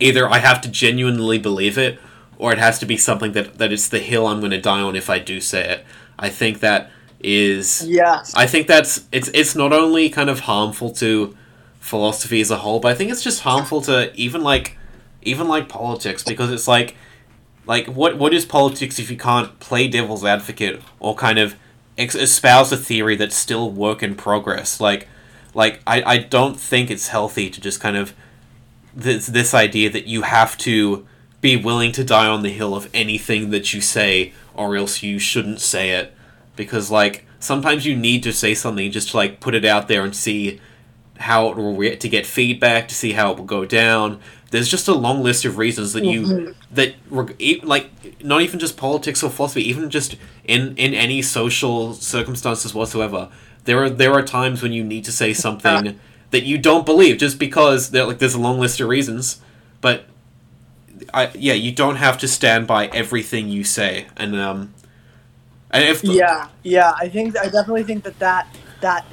either I have to genuinely believe it or it has to be something that that it's the hill I'm going to die on if I do say it. I think that is yes I think that's it's it's not only kind of harmful to philosophy as a whole, but I think it's just harmful to even like even like politics because it's like like what what is politics if you can't play devil's advocate or kind of ex- espouse a theory that's still work in progress? Like like I, I don't think it's healthy to just kind of this this idea that you have to be willing to die on the hill of anything that you say or else you shouldn't say it because like sometimes you need to say something just to like put it out there and see how it will re- to get feedback to see how it will go down. There's just a long list of reasons that you that reg- e- like not even just politics or philosophy even just in in any social circumstances whatsoever there are there are times when you need to say something *laughs* that you don't believe just because there like there's a long list of reasons. But I yeah you don't have to stand by everything you say. And um and if Yeah, yeah. I think I definitely think that that that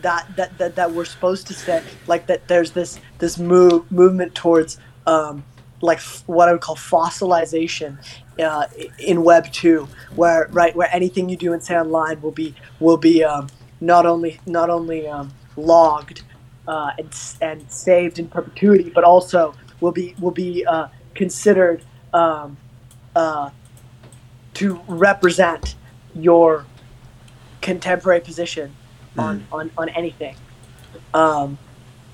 that that that, that we're supposed to say like that. There's this this move movement towards um, like f- what I would call fossilization uh, in Web two, where right where anything you do and say online will be will be um, not only not only um, logged uh, and and saved in perpetuity, but also will be will be uh, considered um, uh, to represent your contemporary position on, on, on anything. Um,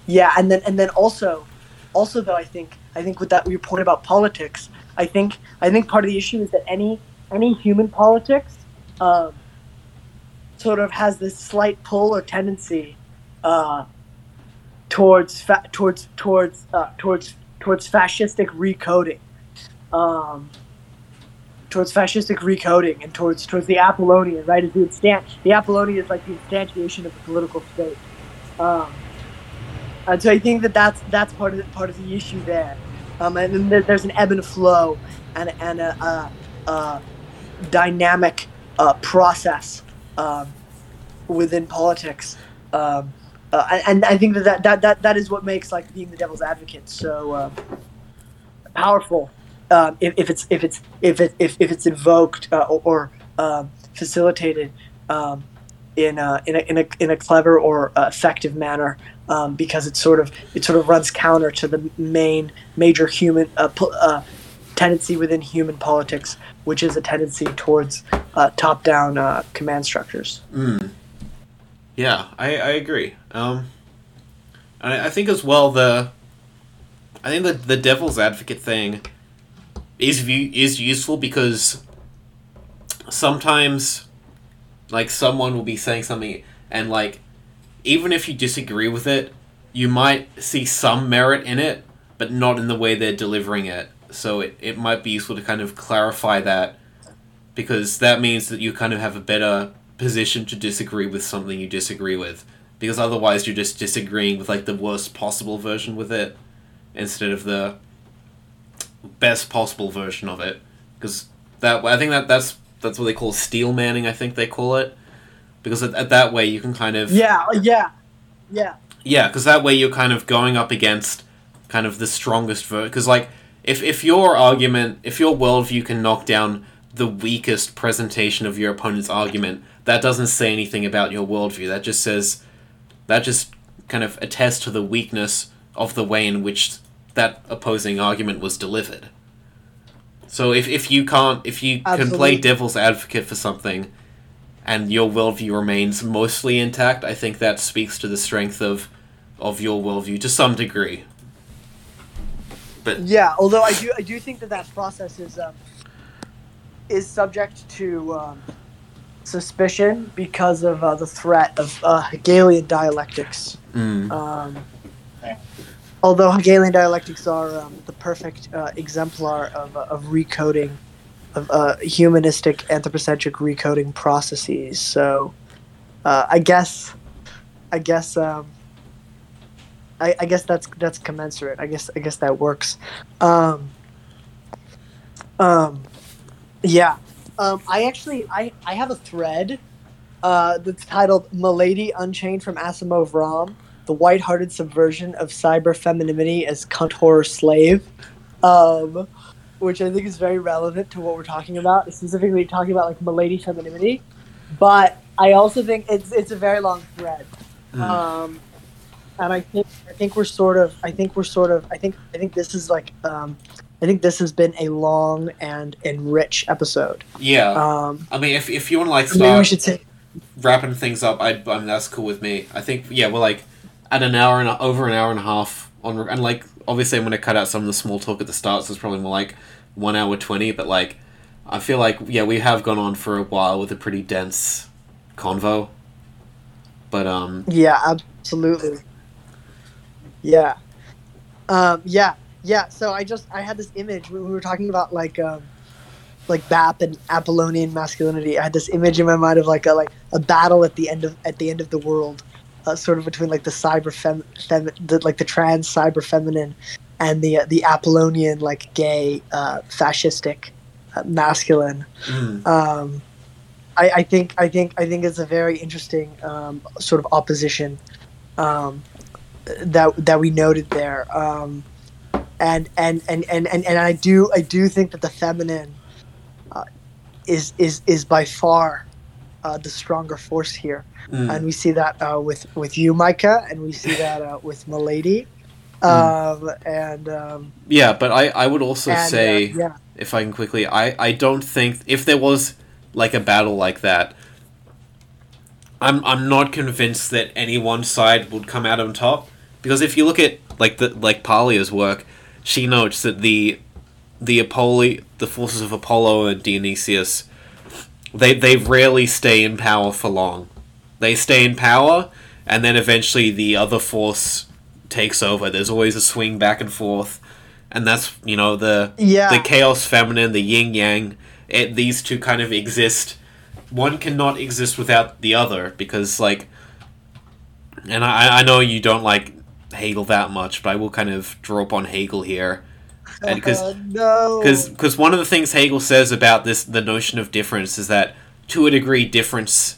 yeah, and then and then also, also though I think I think with that your point about politics, I think I think part of the issue is that any any human politics um, sort of has this slight pull or tendency uh, towards fa- towards towards uh, towards towards fascistic recoding. Um, towards fascistic recoding and towards towards the Apollonian, right? Is the instant the Apollonian is like the instantiation of the political state. Um, and so I think that that's that's part of the, part of the issue there. Um, and then there, there's an ebb and flow and and a, a, a dynamic uh, process um, within politics. Um, uh, and, I think that, that, that, that that is what makes like being the devil's advocate so uh, powerful um, if, if it's if it's if it if, if it's invoked uh, or, or um, facilitated um, in a, in a in a in a clever or uh, effective manner um, because it sort of it sort of runs counter to the main major human uh, po- uh, tendency within human politics, which is a tendency towards top down uh, command structures. Mm. Yeah, I, I agree. Um, I, I think as well the, I think the the devil's advocate thing, is is useful because sometimes, like someone will be saying something and like, even if you disagree with it, you might see some merit in it, but not in the way they're delivering it. So it, it might be useful to kind of clarify that because that means that you kind of have a better position to disagree with something you disagree with because otherwise you're just disagreeing with like the worst possible version with it instead of the best possible version of it because that I think that that's that's what they call steel manning I think they call it because at, at that way you can kind of Yeah, uh, yeah, yeah. yeah, because that way you're kind of going up against kind of the strongest ver Because like, if if your argument, if your worldview can knock down the weakest presentation of your opponent's argument, that doesn't say anything about your worldview. That just says, that just kind of attests to the weakness of the way in which that opposing argument was delivered. So if, if you can't, if you can play devil's advocate for something, and your worldview remains mostly intact, I think that speaks to the strength of of your worldview to some degree. But Yeah, although I do I do think that that process is um, is subject to um, suspicion because of uh, the threat of uh, Hegelian dialectics. mm, Um, although Hegelian dialectics are um, the perfect uh, exemplar of, uh, of recoding, of uh, humanistic anthropocentric recoding processes. So, uh, I guess, I guess, um, I, I guess that's that's commensurate. I guess I guess that works. Um, um, yeah. Um, I actually I, I have a thread uh, that's titled "Milady Unchained from Asimov Rom." The white-hearted subversion of cyber femininity as cunt horror slave, um, which I think is very relevant to what we're talking about, specifically talking about like milady femininity. But I also think it's it's a very long thread, Mm. um, and I think I think we're sort of I think we're sort of I think I think this is like um, I think this has been a long and and rich episode. Yeah. Um, I mean, if, if you want to like maybe we should say wrapping things up, I, I mean that's cool with me. I think yeah, we're like at an hour and a, over an hour and a half on, and like obviously I'm gonna cut out some of the small talk at the start, so it's probably more like one hour twenty. But like, I feel like yeah, we have gone on for a while with a pretty dense convo. But um, Yeah, absolutely. Yeah. Um, yeah, yeah. So I just I had this image we were talking about like um, like BAP and Apollonian masculinity. I had this image in my mind of like a like a battle at the end of at the end of the world, uh, sort of between like the cyber fem, fem the, like the trans cyber feminine and the uh, the Apollonian like gay uh, fascistic uh, masculine. Mm, um, I, I think I think I think it's a very interesting um, sort of opposition um, that that we noted there, um, and, and, and, and, and and I do I do think that the feminine uh, is is is by far uh, the stronger force here, mm, and we see that uh, with with you, Micah, and we see *laughs* that uh, with Milady, um, and um, yeah. But I I would also and, uh, say yeah. if I can quickly, I I don't think if there was like a battle like that. I'm I'm not convinced that any one side would come out on top because if you look at like the like Paglia's work, she notes that the the Apollo the forces of Apollo and Dionysius they they rarely stay in power for long. They stay in power and then eventually the other force takes over. There's always a swing back and forth. And that's, you know, the Yeah. the chaos feminine, the yin yang, it, these two kind of exist. One cannot exist without the other because, like, and I, I know you don't like Hegel that much, but I will kind of draw upon Hegel here. And because Uh, no, because one of the things Hegel says about this the notion of difference is that to a degree difference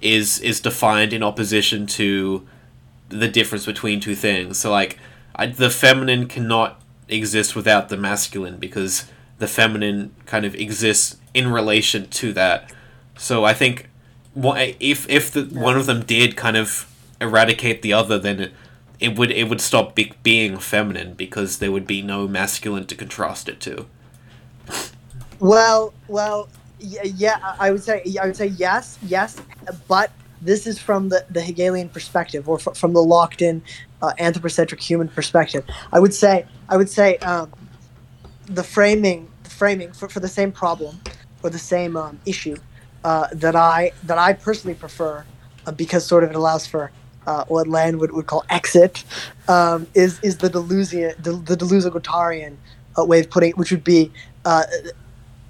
is is defined in opposition to the difference between two things. So like I, the feminine cannot exist without the masculine because the feminine kind of exists in relation to that. So I think if if the, one of them did kind of eradicate the other, then it, it would it would stop be- being feminine because there would be no masculine to contrast it to. Well, well, yeah, yeah, I would say I would say yes, yes, but this is from the, the Hegelian perspective, or fr- from the locked-in uh, anthropocentric human perspective. I would say I would say um, the framing, the framing for, for the same problem or the same um, issue uh, that I that I personally prefer uh, because sort of it allows for uh, what Land would, would call exit um, is is the Deleuzian the, the Deleuze-Guattarian uh, way of putting it, which would be uh,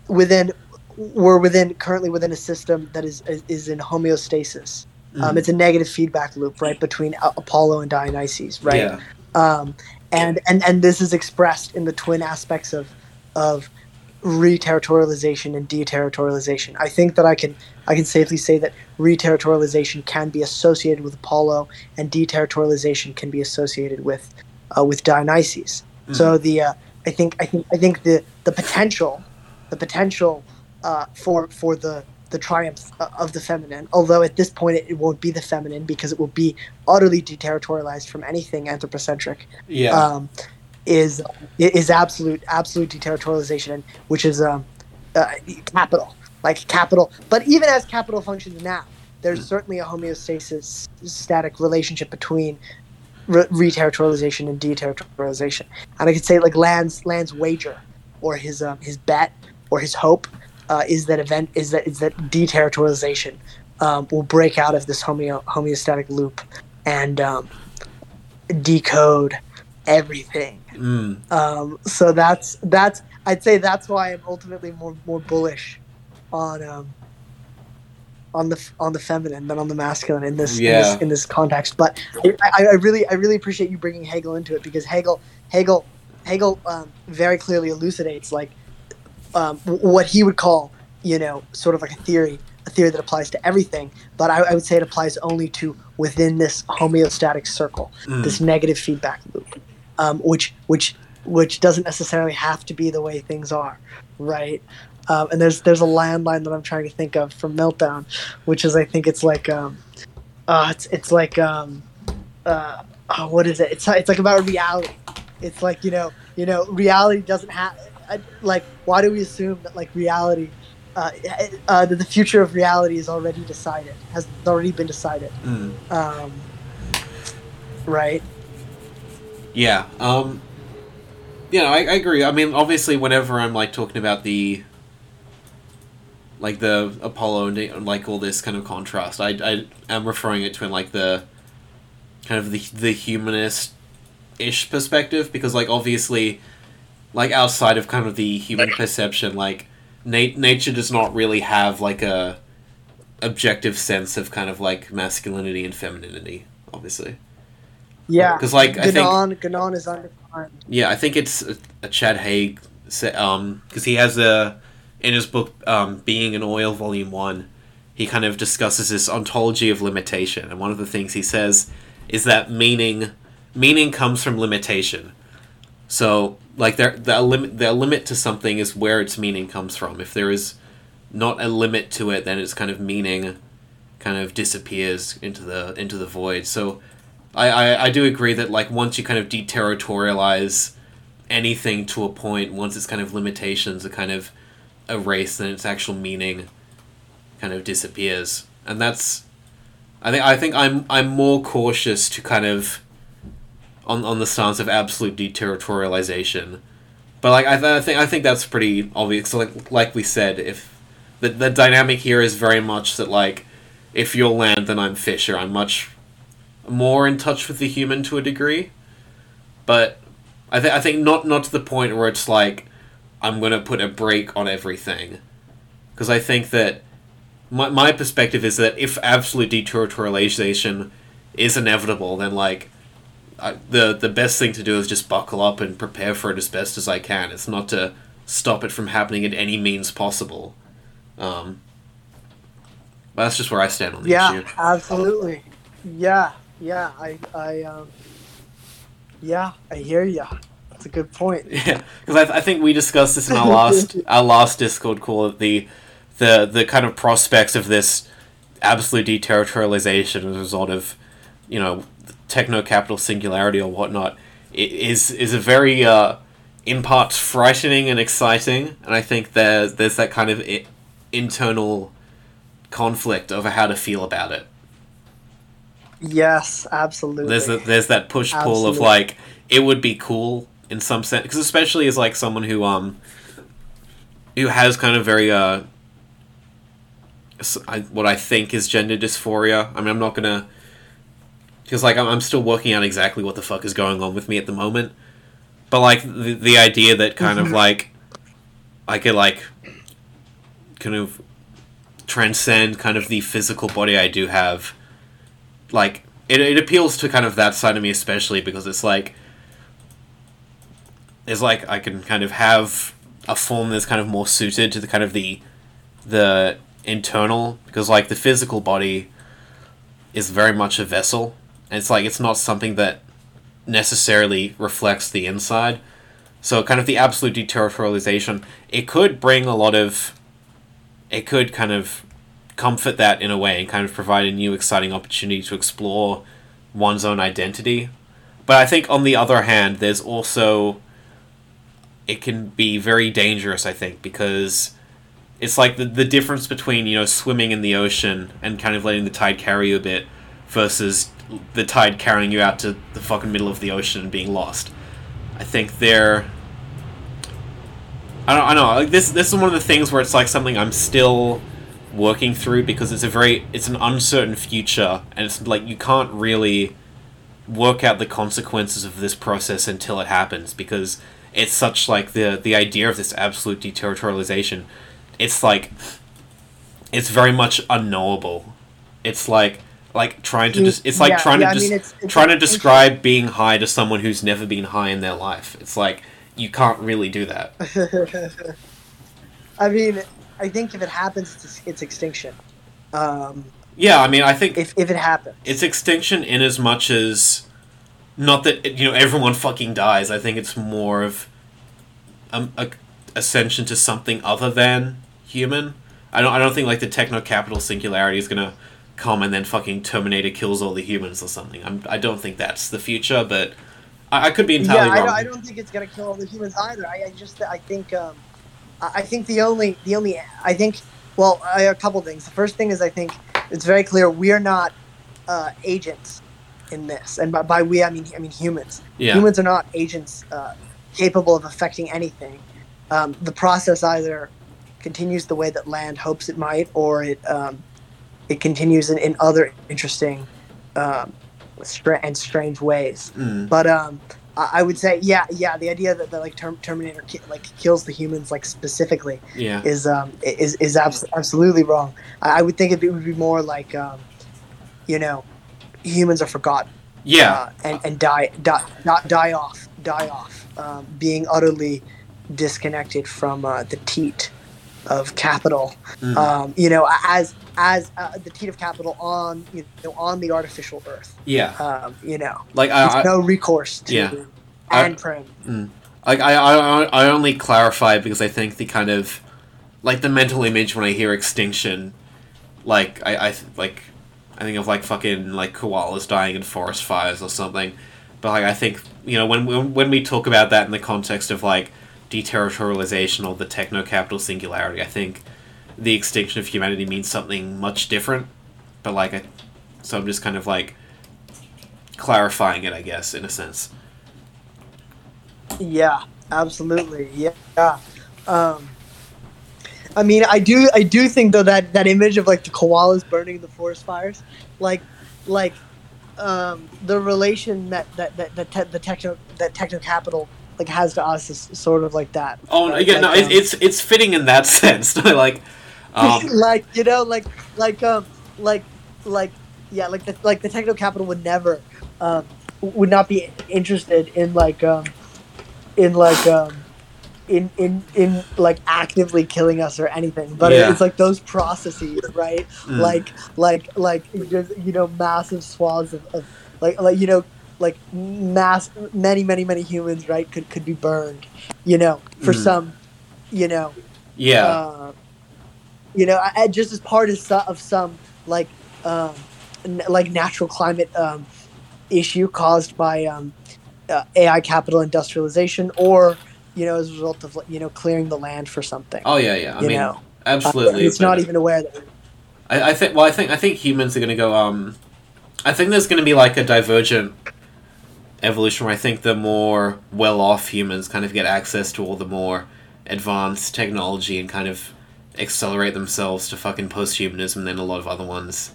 within we're within currently within a system that is is, is in homeostasis. Um, Mm. it's a negative feedback loop, right, between Apollo and Dionysus, right? Yeah. Um, and and and this is expressed in the twin aspects of of reterritorialization and deterritorialization. I think that I can I can safely say that reterritorialization can be associated with Apollo, and deterritorialization can be associated with uh, with Dionysus. So the uh, I think I think I think the the potential the potential uh, for for the the triumph uh, of the feminine. Although at this point it, it won't be the feminine because it will be utterly deterritorialized from anything anthropocentric. Yeah. Um, is is absolute absolute deterritorialization, which is um, uh, capital like capital. But even as capital functions now, there's certainly a homeostasis static relationship between re- reterritorialization and deterritorialization. And I could say like Land's Land's wager, or his um, his bet, or his hope, uh, is that event is that is that deterritorialization um, will break out of this homeo homeostatic loop and um, decode everything. Mm. Um, so that's that's I'd say that's why I'm ultimately more more bullish on um, on the on the feminine than on the masculine in this in this, in this context. But I, I really I really appreciate you bringing Hegel into it because Hegel Hegel Hegel um, very clearly elucidates like um, what he would call you know sort of like a theory a theory that applies to everything but I, I would say it applies only to within this homeostatic circle Mm. this negative feedback loop um, which which which doesn't necessarily have to be the way things are right um, and there's there's a Land line that I'm trying to think of from Meltdown which is I think it's like um, uh, it's it's like um, uh, oh, what is it it's it's like about reality it's like you know You know, reality doesn't have like. Why do we assume that like reality, uh, uh, that the future of reality is already decided, has already been decided? Mm. Um, right. Yeah. Um. Yeah, I, I agree. I mean, obviously, whenever I'm like talking about the like the Apollo and like all this kind of contrast, I I am referring it to in like the kind of the the humanist ish perspective because like obviously like outside of kind of the human perception like nat- nature does not really have like a objective sense of kind of like masculinity and femininity obviously. Yeah. Because like, I think- Gnon, Gnon is undefined. Yeah, I think it's a, a Chad Haag, se- um, because he has a in his book, um, "Being an Oil," Volume One. He kind of discusses this ontology of limitation, and one of the things he says is that meaning meaning comes from limitation. So, like, there the limit the limit to something is where its meaning comes from. If there is not a limit to it, then its kind of meaning kind of disappears into the into the void. So, I, I, I do agree that like once you kind of deterritorialize anything to a point, once its kind of limitations are kind of erased, then its actual meaning kind of disappears. And that's I think I think I'm I'm more cautious to kind of on on the stance of absolute deterritorialization. But like I, th- I think I think that's pretty obvious. So like like we said, if the the dynamic here is very much that like if you're Land, then I'm Fisher. I'm much more in touch with the human to a degree, but I think I think not not to the point where it's like I'm gonna put a break on everything, because I think that my my perspective is that if absolute deterritorialization is inevitable, then like I, the the best thing to do is just buckle up and prepare for it as best as I can. It's not to stop it from happening at any means possible. Um, but that's just where I stand on the Yeah, issue. absolutely. Yeah, yeah. I, I, um, yeah, I hear ya. That's a good point. *laughs* Yeah, because I, I think we discussed this in our last *laughs* our last Discord call. The the the kind of prospects of this absolute deterritorialization as a result of you know techno capital singularity or whatnot is is a very uh, in parts frightening and exciting, and I think there there's that kind of I- internal conflict over how to feel about it. Yes, absolutely. There's a, there's that push pull of like it would be cool in some sense because especially as like someone who um who has kind of very uh I, what I think is gender dysphoria. I mean, I'm not gonna because like I'm, I'm still working out exactly what the fuck is going on with me at the moment. But like the the idea that kind of *laughs* like I could like kind of transcend kind of the physical body I do have like it, it appeals to kind of that side of me especially because it's like it's like I can kind of have a form that's kind of more suited to the kind of the the internal because like the physical body is very much a vessel and it's like it's not something that necessarily reflects the inside so kind of the absolute deterritorialization it could bring a lot of it could kind of comfort that in a way and kind of provide a new exciting opportunity to explore one's own identity. But I think on the other hand, there's also it can be very dangerous, I think, because it's like the the difference between, you know, swimming in the ocean and kind of letting the tide carry you a bit versus the tide carrying you out to the fucking middle of the ocean and being lost. I think they're I don't I know, like this this is one of the things where it's like something I'm still working through because it's a very it's an uncertain future and it's like you can't really work out the consequences of this process until it happens because it's such like the the idea of this absolute deterritorialization it's like it's very much unknowable it's like like trying to just it's like Yeah, trying yeah, to I just mean, it's- it's trying to describe being high to someone who's never been high in their life it's like you can't really do that *laughs* I mean, I think if it happens, it's, it's extinction. Um, yeah i mean i think if, if it happens. it's extinction in as much as not that you know everyone fucking dies i think it's more of um, a ascension to something other than human i don't i don't think like the techno capital singularity is going to come and then fucking terminator kills all the humans or something I'm, i don't think that's the future but I, I could be entirely Yeah, I wrong. don't, I don't think it's gonna kill all the humans either. I, I just I think um, I I think the only the only I think well I, a couple things. The first thing is I think it's very clear we are not uh, agents in this, and by, by we I mean I mean humans. yeah. Humans are not agents uh, capable of affecting anything. Um, the process either continues the way that Land hopes it might, or it um, it continues in, in other interesting um, stra- and strange ways. Mm. But um, I, I would say, yeah, yeah, the idea that, that like term- Terminator ki- like kills the humans like specifically Yeah. is um is is abs- absolutely wrong. I, I would think it would be more like um, you know, humans are forgotten Yeah. uh, and and die die not die off die off um, being utterly disconnected from uh, the teat of capital Mm. um, you know as as uh, the teat of capital on you know on the artificial earth yeah. um, you know Like I, I, no recourse to yeah. And prim like I, I, I only clarify because I think the kind of like the mental image when I hear extinction, like I, I like I think of like fucking like koalas dying in forest fires or something. But like I think you know when when when we talk about that in the context of like deterritorialization or the techno capital singularity, I think the extinction of humanity means something much different. But like I, so I'm just kind of like clarifying it, I guess, in a sense. Yeah, absolutely. Yeah. Um, I mean, I do, I do think though that that image of like the koalas burning the forest fires, like, like, um, the relation that that that, that te- the techno that techno capital like has to us is sort of like that. Oh right? yeah, no, Like, it, um, it's it's fitting in that *laughs* sense. *laughs* like, um, *laughs* like you know, like like um like like yeah, like the like the techno capital would never um would not be interested in like um in like um in in in like actively killing us or anything but Yeah. it's like those processes right Mm. like like like just you know massive swaths of, of like like you know like mass many many many humans right could could be burned you know for Mm. some you know yeah, uh, you know, I, I- just as part of some, of some like um, n- like natural climate um, issue caused by um, uh, AI capital industrialization, or you know, as a result of you know clearing the land for something. oh yeah, yeah. I mean, know, absolutely. Uh, it's not even aware that. I, I think. Well, I think I think humans are going to go. Um, I think there's going to be like a divergent evolution. Where I think the more well-off humans kind of get access to all the more advanced technology and kind of accelerate themselves to fucking post-humanism. Then a lot of other ones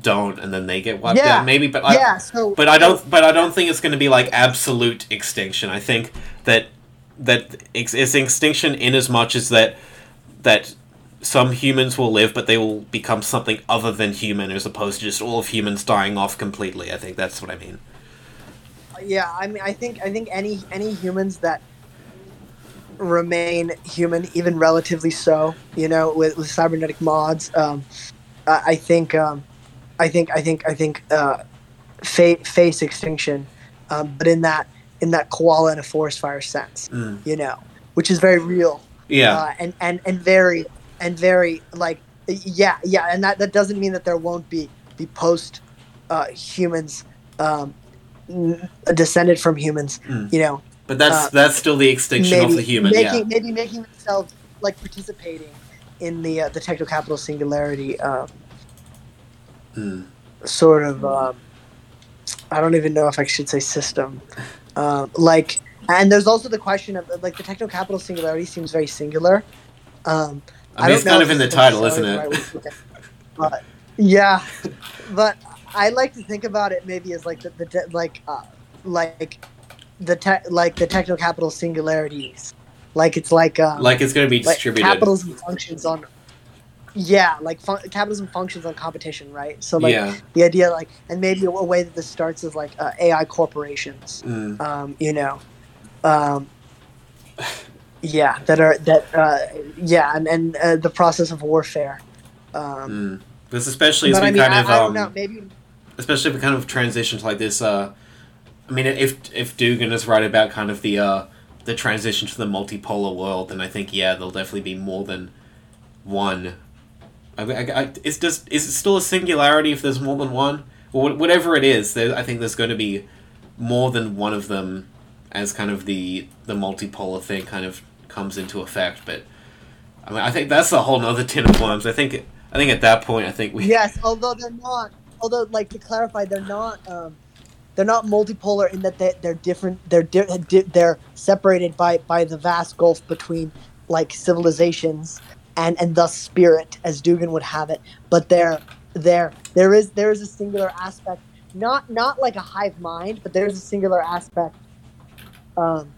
don't, and then they get wiped Yeah. out. Maybe, but I, yeah. So. But I don't. But I don't think it's going to be like absolute extinction. I think that that it's extinction in as much as that that some humans will live, but they will become something other than human, as opposed to just all of humans dying off completely. I think that's what I mean. yeah i mean i think i think any any humans that remain human even relatively so you know with, with cybernetic mods um i, I think um i think i think i think uh fa- face extinction um but in that in that koala in a forest fire sense Mm. you know which is very real Yeah. uh, and and and very and very like yeah yeah and that that doesn't mean that there won't be be post uh, humans um, n- descended from humans Mm. you know but that's uh, that's still the extinction maybe of the human. making yeah. maybe making themselves like participating in the uh, the techno capital singularity um, Mm. sort of um, I don't even know if I should say system. *laughs* Um, like, and there's also the question of like the techno capital singularity seems very singular. Um, I mean, it's kind of in the title, isn't it? right way to look at it. But yeah, but I like to think about it maybe as like the, the te- like uh, like the te- like the techno capital singularities. Like it's like um, Like it's going to be like distributed. capitalism functions on yeah like fun- capitalism functions on competition right so like yeah. the idea like and maybe a, way that this starts is like uh, ai corporations Mm. um, you know um, yeah that are that uh, yeah and, and uh, the process of warfare um, Mm. Because especially as we i mean kind I, of I um, know maybe especially if we kind of transition to like this uh i mean if if Dugin is right about kind of the uh the transition to the multipolar world then i think yeah there'll definitely be more than one I, I, I, is just is it still a singularity if there's more than one or whatever it is there, i think there's going to be more than one of them as kind of the the multipolar thing kind of comes into effect. But I mean, I think that's a whole other tin of worms. I think I think at that point, I think we Yes, although they're not. Although, like to clarify, they're not. Um, they're not multipolar in that they, they're different. They're di- they're separated by by the vast gulf between like civilizations and and thus spirit, as Dugin would have it. But there, there, there is there is a singular aspect, not not like a hive mind, but there's a singular aspect. Um,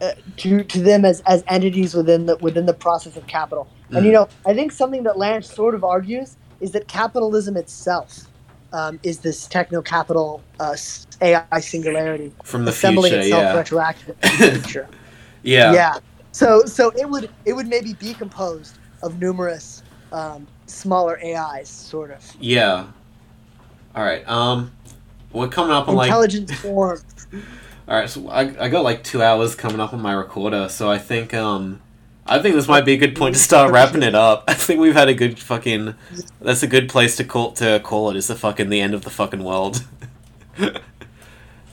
uh, to to them as as entities within the within the process of capital. And you Mm. know, I think something that Land sort of argues is that capitalism itself um, is this techno capital uh, AI singularity from the assembling future, itself yeah, retroactively the future. *laughs* yeah, yeah. So so it would it would maybe be composed of numerous um, smaller AIs, sort of yeah. All right, um, we're coming up on like intelligent *laughs* form. All right, so I, I got like two hours coming up on my recorder, so I think um, I think this might be a good point to start wrapping it up. *laughs* I think we've had a good fucking. That's a good place to call to call it. Is the fucking the end of the fucking world. *laughs*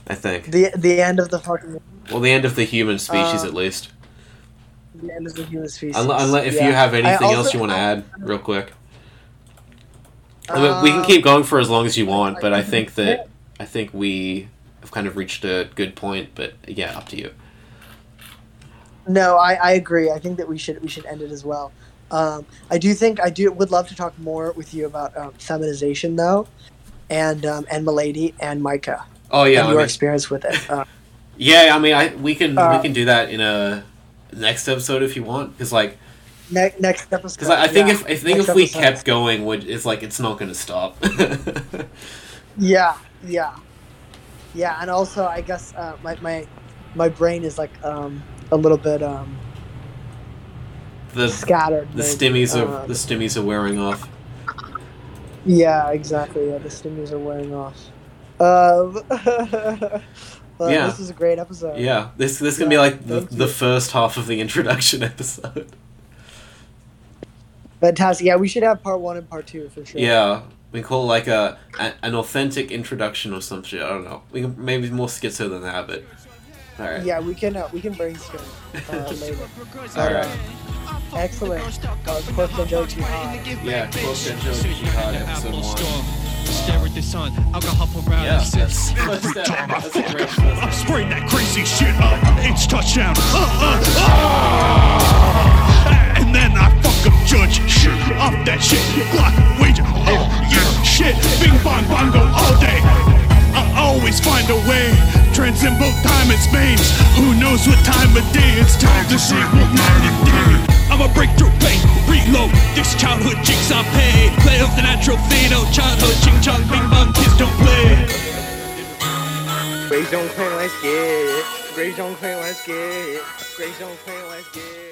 I think. The the end of the fucking Well, the end of the human species, Uh, at least. The end of human species. Unless, unless if Yeah. you have anything also- else you want to add, real quick. Mean, we can Um, keep going for as long as you want, but I think that I think we have kind of reached a good point. But yeah, up to you. No, I, I agree. I think that we should we should end it as well. Um, I do think I do would love to talk more with you about um, feminization though, and um, and Milady and Micah Oh yeah, and I your mean, experience with it. *laughs* Uh, Yeah, I mean, I we can Uh, we can do that in a next episode if you want, because like, ne- next episode. because I, I think yeah. if I think Next if we episode. kept going, would it's like it's not going to stop. *laughs* Yeah, yeah, yeah, and also I guess uh, my my my brain is like um, a little bit um, the scattered. the maybe. stimmies are Uh, the stimmies are wearing off. Yeah, exactly. Yeah, the stimmies are wearing off. Um, *laughs* well, Yeah. this is a great episode. Yeah, this this can be like the, the first half of the *laughs* introduction episode. Fantastic. Yeah, we should have part one and part two for sure. Yeah, we call it like a, a an authentic introduction or some shit. I don't know. We can maybe more schizo than that, but all right. Yeah, we can uh, we can brainstorm uh, *laughs* later. But, All right. uh, excellent. Uh, Corpse and Joe Jihad. Yeah, Close to Joe Jihad, episode one. Stare at the sun, alcohol Yeah, paralysis. that's, that's, *laughs* that, that's a great first. Spraying that crazy shit up. It's touchdown. Uh, uh, uh. And then I fuck up judge shit off that shit. Block wager. Oh yeah, shit. Bing bong bongo all day. I always find a way. Transcend both time and space. Who knows what time of day? It's time to shake what night it is. I'ma break through pain, reload this childhood jigsaw pay. Play of the natural fatal childhood ching chong bing bong kids don't play. Grace Jones Queen, let's get it. Grace Jones Queen, let's get it. Grace Jones Queen, let's get it.